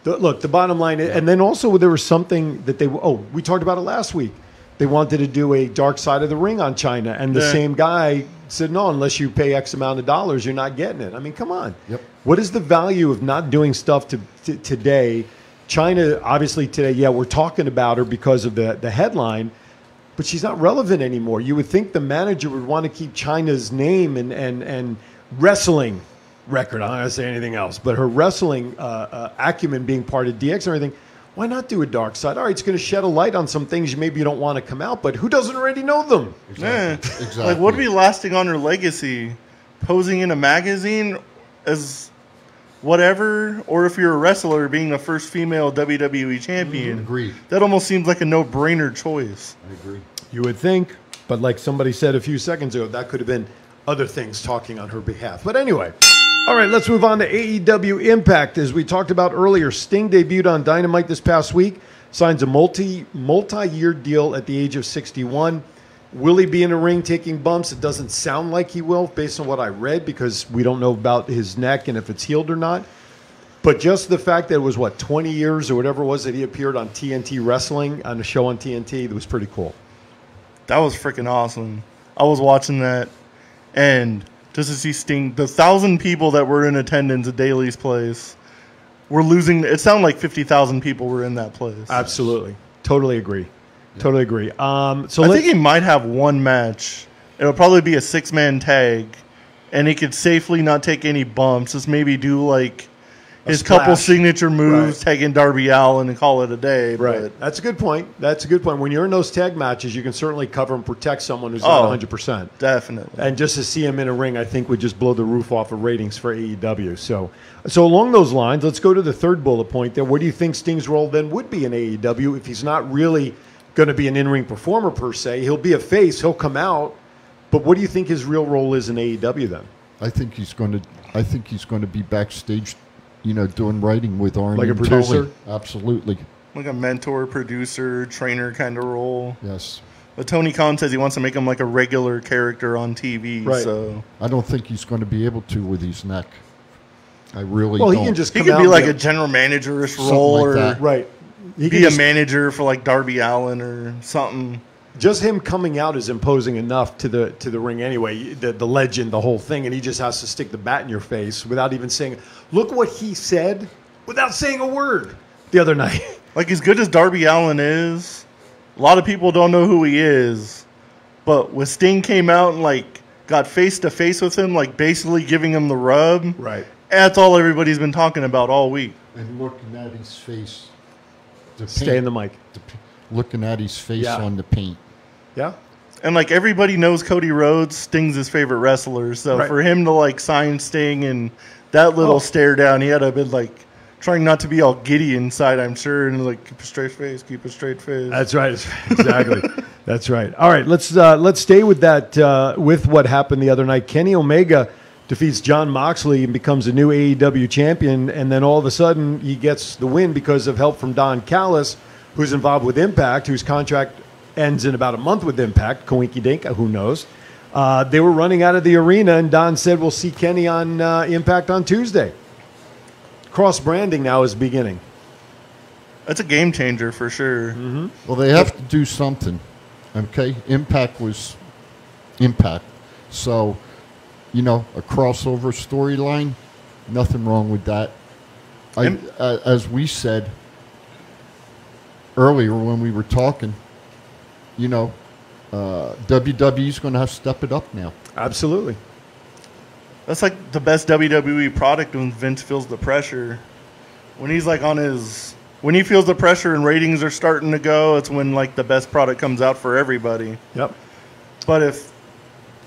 the, look, the bottom line, and then also there was something that they. Oh, we talked about it last week. They wanted to do a dark side of the ring on Chyna, and the Yeah. same guy said, "No, unless you pay X amount of dollars, you're not getting it." I mean, come on. Yep. What is the value of not doing stuff to, to today? Chyna, obviously today, yeah, we're talking about her because of the the headline, but she's not relevant anymore. You would think the manager would want to keep Chyna's name and and and wrestling record. I'm not gonna say anything else, but her wrestling uh, uh, acumen being part of DX and everything. Why not do a dark side? All right, it's going to shed a light on some things you maybe you don't want to come out, but who doesn't already know them? Yeah. Exactly. Like, what would be lasting on her legacy? Posing in a magazine as whatever? Or if you're a wrestler, being the first female WWE champion? Agreed. That almost seems like a no brainer choice. I agree. You would think, but like somebody said a few seconds ago, that could have been other things talking on her behalf. But anyway, all right, let's move on to AEW Impact. As we talked about earlier, Sting debuted on Dynamite this past week, signs a multi multi year deal at the age of 61. Will he be in a ring taking bumps? It doesn't sound like he will, based on what I read, because we don't know about his neck and if it's healed or not. But just the fact that it was what 20 years or whatever it was that he appeared on TNT Wrestling on a show on TNT, that was pretty cool. That was freaking awesome. I was watching that, and just to see Sting, the thousand people that were in attendance at Daly's place were losing. It sounded like fifty thousand people were in that place. Absolutely. Totally agree. Totally agree. Um, so I think he might have one match. It'll probably be a six man tag, and he could safely not take any bumps. Just maybe do like his couple signature moves, Right. tagging Darby Allin, and call it a day. right. But That's a good point. That's a good point. When you're in those tag matches, you can certainly cover and protect someone who's Oh. not 100%. definitely. And just to see him in a ring, I think would just blow the roof off of ratings for AEW. So, so along those lines, let's go to the third bullet point there. What do you think Sting's role then would be in AEW if he's not really going to be an in-ring performer per se? He'll be a face. He'll come out. But what do you think his real role is in AEW then? I think he's going to. I think he's going to be backstage, you know, doing writing with Arn. Like a and Tully. producer? Absolutely. like a mentor, producer, trainer kind of role. Yes. But Tony Khan says he wants to make him like a regular character on TV. Right. So I don't think he's going to be able to with his neck. I really Well, don't. he can just he come could be like a general manager-ish role, like or that. right. He be a just- manager for like Darby Allin or something. Just him coming out is imposing enough to the to the ring anyway. The the legend, the whole thing, and he just has to stick the bat in your face without even saying. Look what he said without saying a word the other night. *laughs* Like as good as Darby Allin is, a lot of people don't know who he is. But when Sting came out and like got face to face with him, like basically giving him the rub, Right. That's all everybody's been talking about all week. And looking at his face. The Stay in the mic. the looking at his face Yeah. on the paint. Yeah. And like everybody knows Cody Rhodes, Sting's his favorite wrestler. So Right. for him to like sign Sting and that little Oh. stare down, he had to have been like trying not to be all giddy inside, I'm sure, and like keep a straight face, keep a straight face. That's right. *laughs* Exactly. That's right. All right. Let's uh, let's stay with that. Uh, with what happened the other night, Kenny Omega defeats Jon Moxley and becomes a new AEW champion, and then all of a sudden he gets the win because of help from Don Callis, who's involved with Impact, whose contract ends in about a month with Impact. Coinky Dink. Who knows? Uh, they were running out of the arena, and Don said, "We'll see Kenny on uh, Impact on Tuesday." Cross branding now is beginning. That's a game changer for sure. Mm-hmm. Well, they have to do something. Okay? Impact was Impact. So, you know, a crossover storyline, nothing wrong with that. I, uh, as we said earlier when we were talking, you know, uh, WWE's going to have to step it up now. Absolutely. That's like the best WWE product when Vince feels the pressure. When he's like on his when he feels the pressure and ratings are starting to go, it's when like the best product comes out for everybody. Yep. But if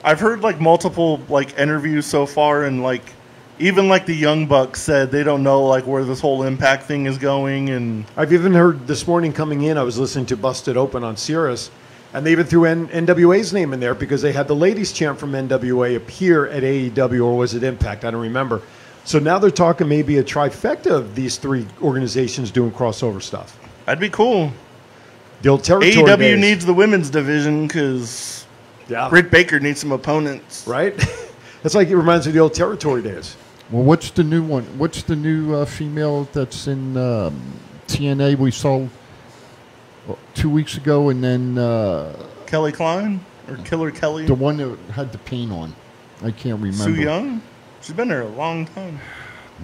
I've heard like multiple like interviews so far and like even like the Young Bucks said they don't know like where this whole impact thing is going and I've even heard this morning coming in, I was listening to Busted Open on Sirius, and they even threw N- NWA's name in there because they had the ladies champ from NWA appear at AEW or was it Impact? I don't remember. So now they're talking maybe a trifecta of these three organizations doing crossover stuff. that'd be cool. The old territory AEW days. Needs the women's division because yeah, Britt Baker needs some opponents. right? *laughs* That's like it reminds me of the old territory days. Well, what's the new one? What's the new uh, female that's in um, TNA we saw two weeks ago, and then uh, Kelly Klein or Killer Kelly. the one that had the paint on? I can't remember. Su Yung? She's been there a long time.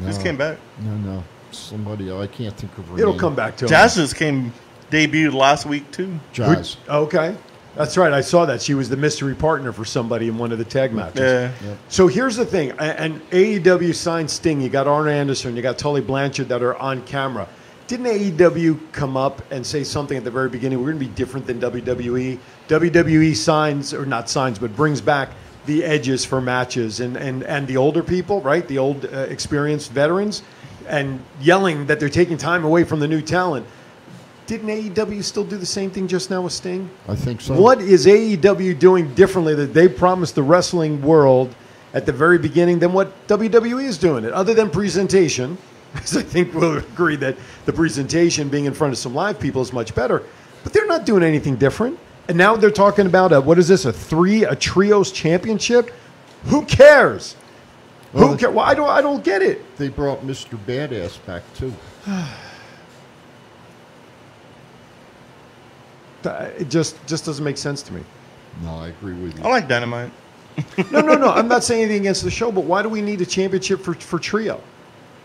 Just came back. No, no, somebody. I can't think of her It'll name. come back to 'em. Jazz just came debuted last week too. Jazz. Okay. That's right. I saw that. She was the mystery partner for somebody in one of the tag matches. Yeah. So here's the thing, a- and AEW signed Sting. You got Arn Anderson, you got Tully Blanchard that are on camera. Didn't AEW come up and say something at the very beginning? We're going to be different than WWE. WWE signs, or not signs, but brings back the edges for matches and, and, and the older people, right? The old uh, experienced veterans, and yelling that they're taking time away from the new talent. Didn't AEW still do the same thing just now with Sting? I think so. What is AEW doing differently that they promised the wrestling world at the very beginning than what WWE is doing it, other than presentation? Because I think we'll agree that the presentation, being in front of some live people, is much better. But they're not doing anything different. And now they're talking about a, what is this? A three, a trios championship? Who cares? Well, Who the- cares? Well, I don't, I don't get it. They brought Mr. Badass back too. *sighs* Uh, It just, just doesn't make sense to me. No, I agree with you. I like Dynamite. No, no, no. *laughs* I'm not saying anything against the show, but why do we need a championship for, for trio?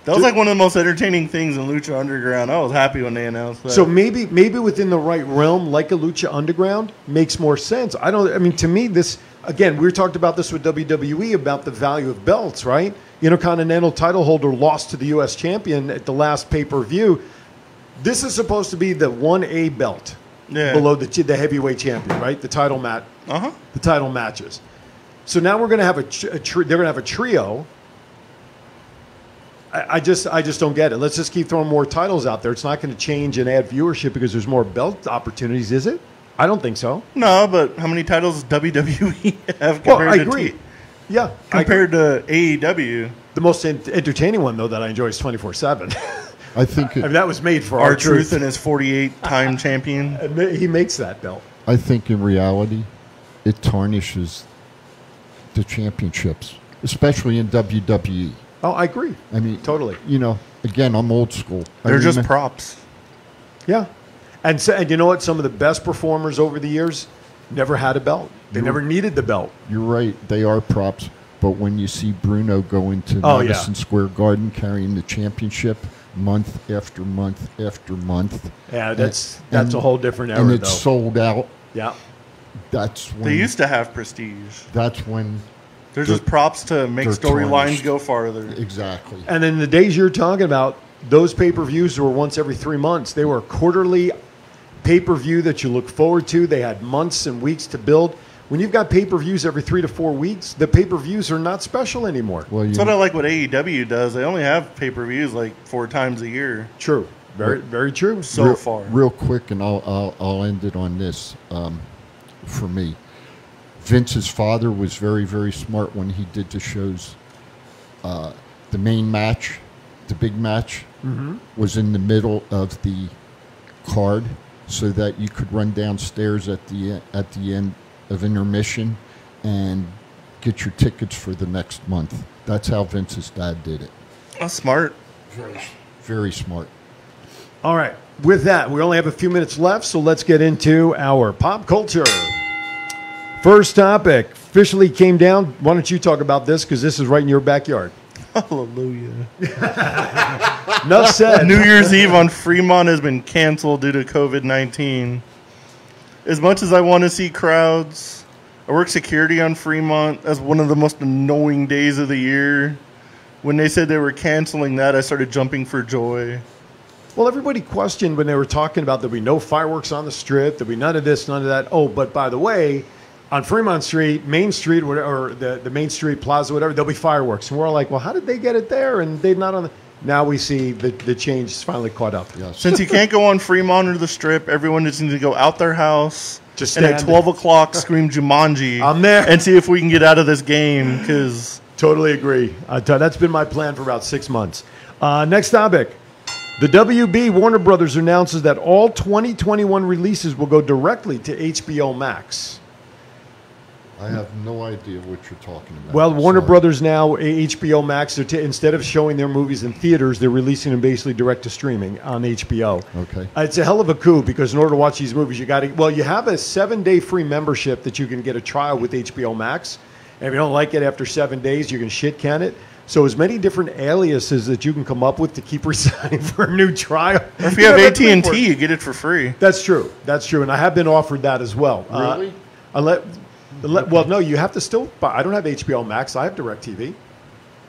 That was like one of the most entertaining things in Lucha Underground. I was happy when they announced that. So maybe maybe within the right realm, like a Lucha Underground, makes more sense. I don't. I mean, to me, this again, we talked about this with WWE about the value of belts, right? Intercontinental title holder lost to the U.S. champion at the last pay per view. This is supposed to be the one A belt Yeah. below the the heavyweight champion, right? The title mat, uh huh. the title matches. So now we're going to have a, a they're going to have a trio. I, I just I just don't get it. Let's just keep throwing more titles out there. It's not going to change and add viewership because there's more belt opportunities, is it? I don't think so. No, but how many titles WWE *laughs* have compared Well, I to agree. T- Yeah, I agree. compared to AEW? the most en- entertaining one though that I enjoy is 24 seven. *laughs* I think I mean, that was made for Our R-Truth and his 48 *laughs* time champion. He makes that belt. I think in reality, it tarnishes the championships, especially in WWE. Oh, I agree. I mean, Totally. You know, again, I'm old school. They're just props. Yeah, and so, and you know what? Some of the best performers over the years never had a belt. They You- never needed the belt. You're right. They are props. But when you see Bruno go into Oh, yeah. Madison Square Garden carrying the championship month after month after month, Yeah, that's and- that's a whole different era, and though. it's sold out. yeah, That's when They used to have prestige. That's when There's They're- just props to make storylines go farther. exactly. and in the days you're talking about, those pay per views were once every three months. They were a quarterly pay per view that you look forward to. They had months and weeks to build. When you've got pay per views every three to four weeks, the pay per views are not special anymore. Well, you That's what I like what AEW does. They only have pay per views like four times a year True, very very true. so real, far. real quick, and I'll, I'll I'll end it on this. Um, for me, Vince's father was very very smart when he did the shows. Uh, the main match, the big match, was in the middle of the card, so that you could run downstairs at the at the end of intermission and get your tickets for the next month. That's how Vince's dad did it. That's smart. Very, Very smart. All right. With that, we only have a few minutes left, so let's get into our pop culture. First topic officially came down. Why don't you talk about this? Because this is right in your backyard. Hallelujah. Enough said. New Year's Eve on Fremont has been canceled due to COVID 19. As much as I want to see crowds, I work security on Fremont. That's one of the most annoying days of the year. When they said they were canceling that, I started jumping for joy. Well, everybody questioned when they were talking about there'll be no fireworks on the strip, there'll be none of this, none of that. Oh, but by the way, on Fremont Street, Main Street, whatever, or the, the Main Street Plaza, whatever, there'll be fireworks. And we're all like, well, how did they get it there? And they're not on the. Now we see the, the change is finally caught up. Yes. Since you can't go on Fremont or the strip, everyone just needs to go out their house Just and at stand 12 o'clock scream Jumanji. *laughs* I'm there. And see if we can get out of this game because Totally agree. Uh, that's been my plan for about six months. Uh, next topic. The WB Warner Brothers announces that all 2021 releases will go directly to HBO Max. I have no idea what you're talking about. Well, Warner Sorry. Brothers now, HBO Max, t- instead of showing their movies in theaters, they're releasing them basically direct to streaming on HBO. Okay. Uh, It's a hell of a coup because in order to watch these movies, you got to, well, you have a seven day free membership that you can get a trial with HBO Max. And if you don't like it after seven days, you can shit can it. So as many different aliases that you can come up with to keep *laughs* resigning for a new trial. Or if you have Yeah, AT and T, you get it for free. That's true. That's true. And I have been offered that as well. Uh, Really? unless, unless- well, no, you have to still. Buy, I don't have HBO Max. I have DirecTV.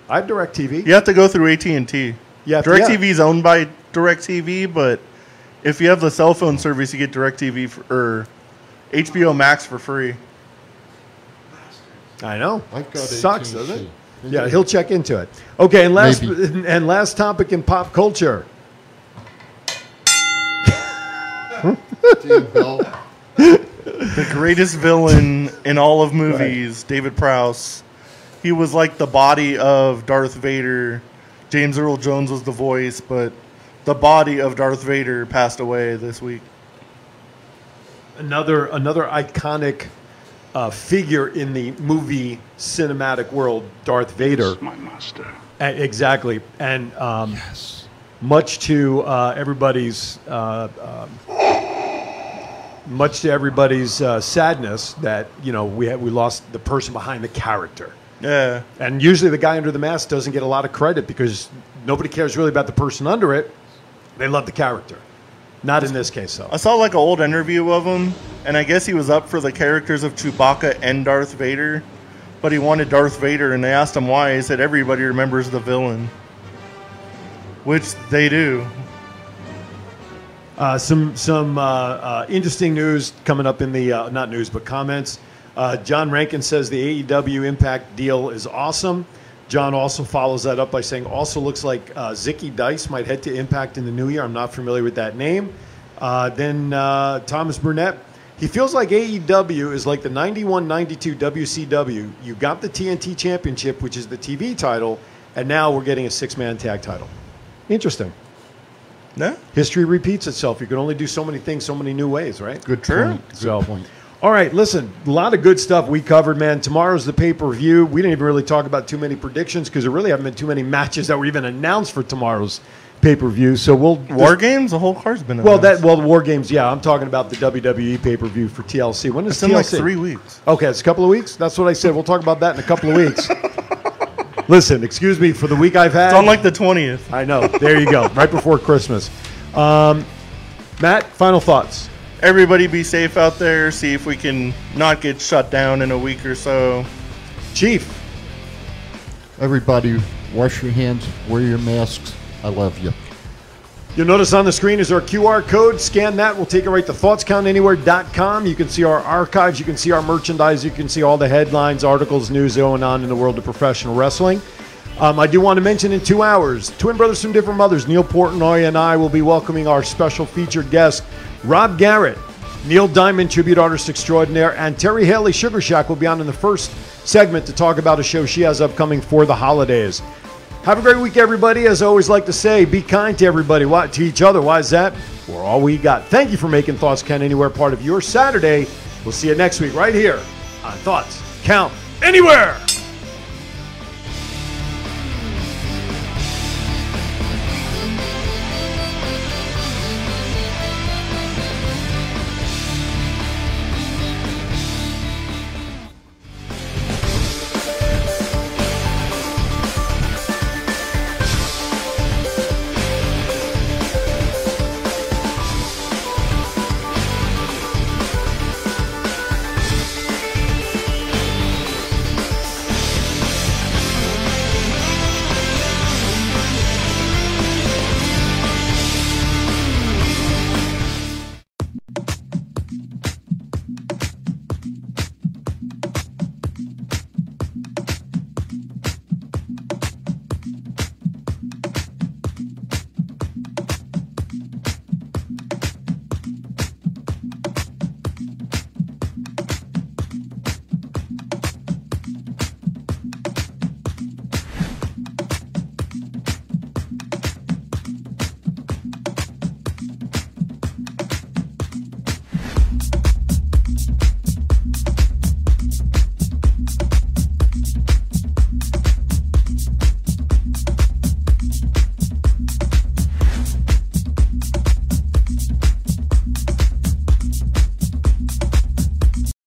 I have DirecTV. You have to go through AT and T. Yeah, Directv is owned by Directv, but if you have the cell phone service, you get Directv for, or HBO Max for free. I know. I've got Sucks, AT&T. doesn't it? Yeah, he'll check into it. Okay, and last Maybe. *laughs* and last topic in pop culture. Steve Bell. *laughs* The greatest villain in all of movies, David Prowse. He was like the body of Darth Vader. James Earl Jones was the voice, but the body of Darth Vader passed away this week. Another another iconic uh, figure in the movie cinematic world, Darth Vader. my master. Uh, exactly, and um, much to uh, everybody's uh, um, much to everybody's uh, sadness that you know we had, we lost the person behind the character, Yeah. and usually the guy under the mask doesn't get a lot of credit because nobody cares really about the person under it. They love the character. Not in this case, though. I saw like an old interview of him, and I guess he was up for the characters of Chewbacca and Darth Vader, but he wanted Darth Vader, and they asked him why. He said everybody remembers the villain, which they do. Uh, some some uh, uh, interesting news coming up in the uh, not news but comments. Uh, John Rankin says the AEW Impact deal is awesome. John also follows that up by saying also looks like uh, Zicky Dice might head to Impact in the new year. I'm not familiar with that name. Then Thomas Burnett. He feels like AEW is like the 91 92 WCW. You got the TNT Championship, which is the TV title, and now we're getting a six man tag title. Interesting Yeah. history repeats itself. You can only do so many things so many new ways, right? Good Sure. point. Good So- point. All right, listen, a lot of good stuff we covered, man. Tomorrow's the pay per view. We didn't even really talk about too many predictions because there really haven't been too many matches that were even announced for tomorrow's pay per view. So we'll War games. The whole card's been. Well, that well, the War Games. Yeah, I'm talking about the WWE pay per view for TLC. When is it's in TLC? like three weeks. Okay, it's a couple of weeks. That's what I said. We'll talk about that in a couple of weeks. *laughs* Listen, excuse me for the week I've had. It's on like the twentieth. I know. There you go. right before Christmas. Um, Matt, final thoughts. Everybody be safe out there. See if we can not get shut down in a week or so. Chief, Everybody, wash your hands, wear your masks. I love you. You'll notice on the screen is our QR code. Scan that. We'll take it right to thoughtscountanywhere.com. You can see our archives. You can see our merchandise. You can see all the headlines, articles, news going on in the world of professional wrestling. Um, I do want to mention in two hours, twin brothers from different mothers, Neil Portnoy and I will be welcoming our special featured guest, Rob Garrett. Neil Diamond, tribute artist extraordinaire, and Terry Haley Sugar Shack will be on in the first segment to talk about a show she has upcoming for the holidays. Have a great week, everybody. As I always like to say, be kind to everybody, why, to each other. Why is that? We're all we got. Thank you for making Thoughts Count Anywhere part of your Saturday. We'll see you next week right here on Thoughts Count Anywhere.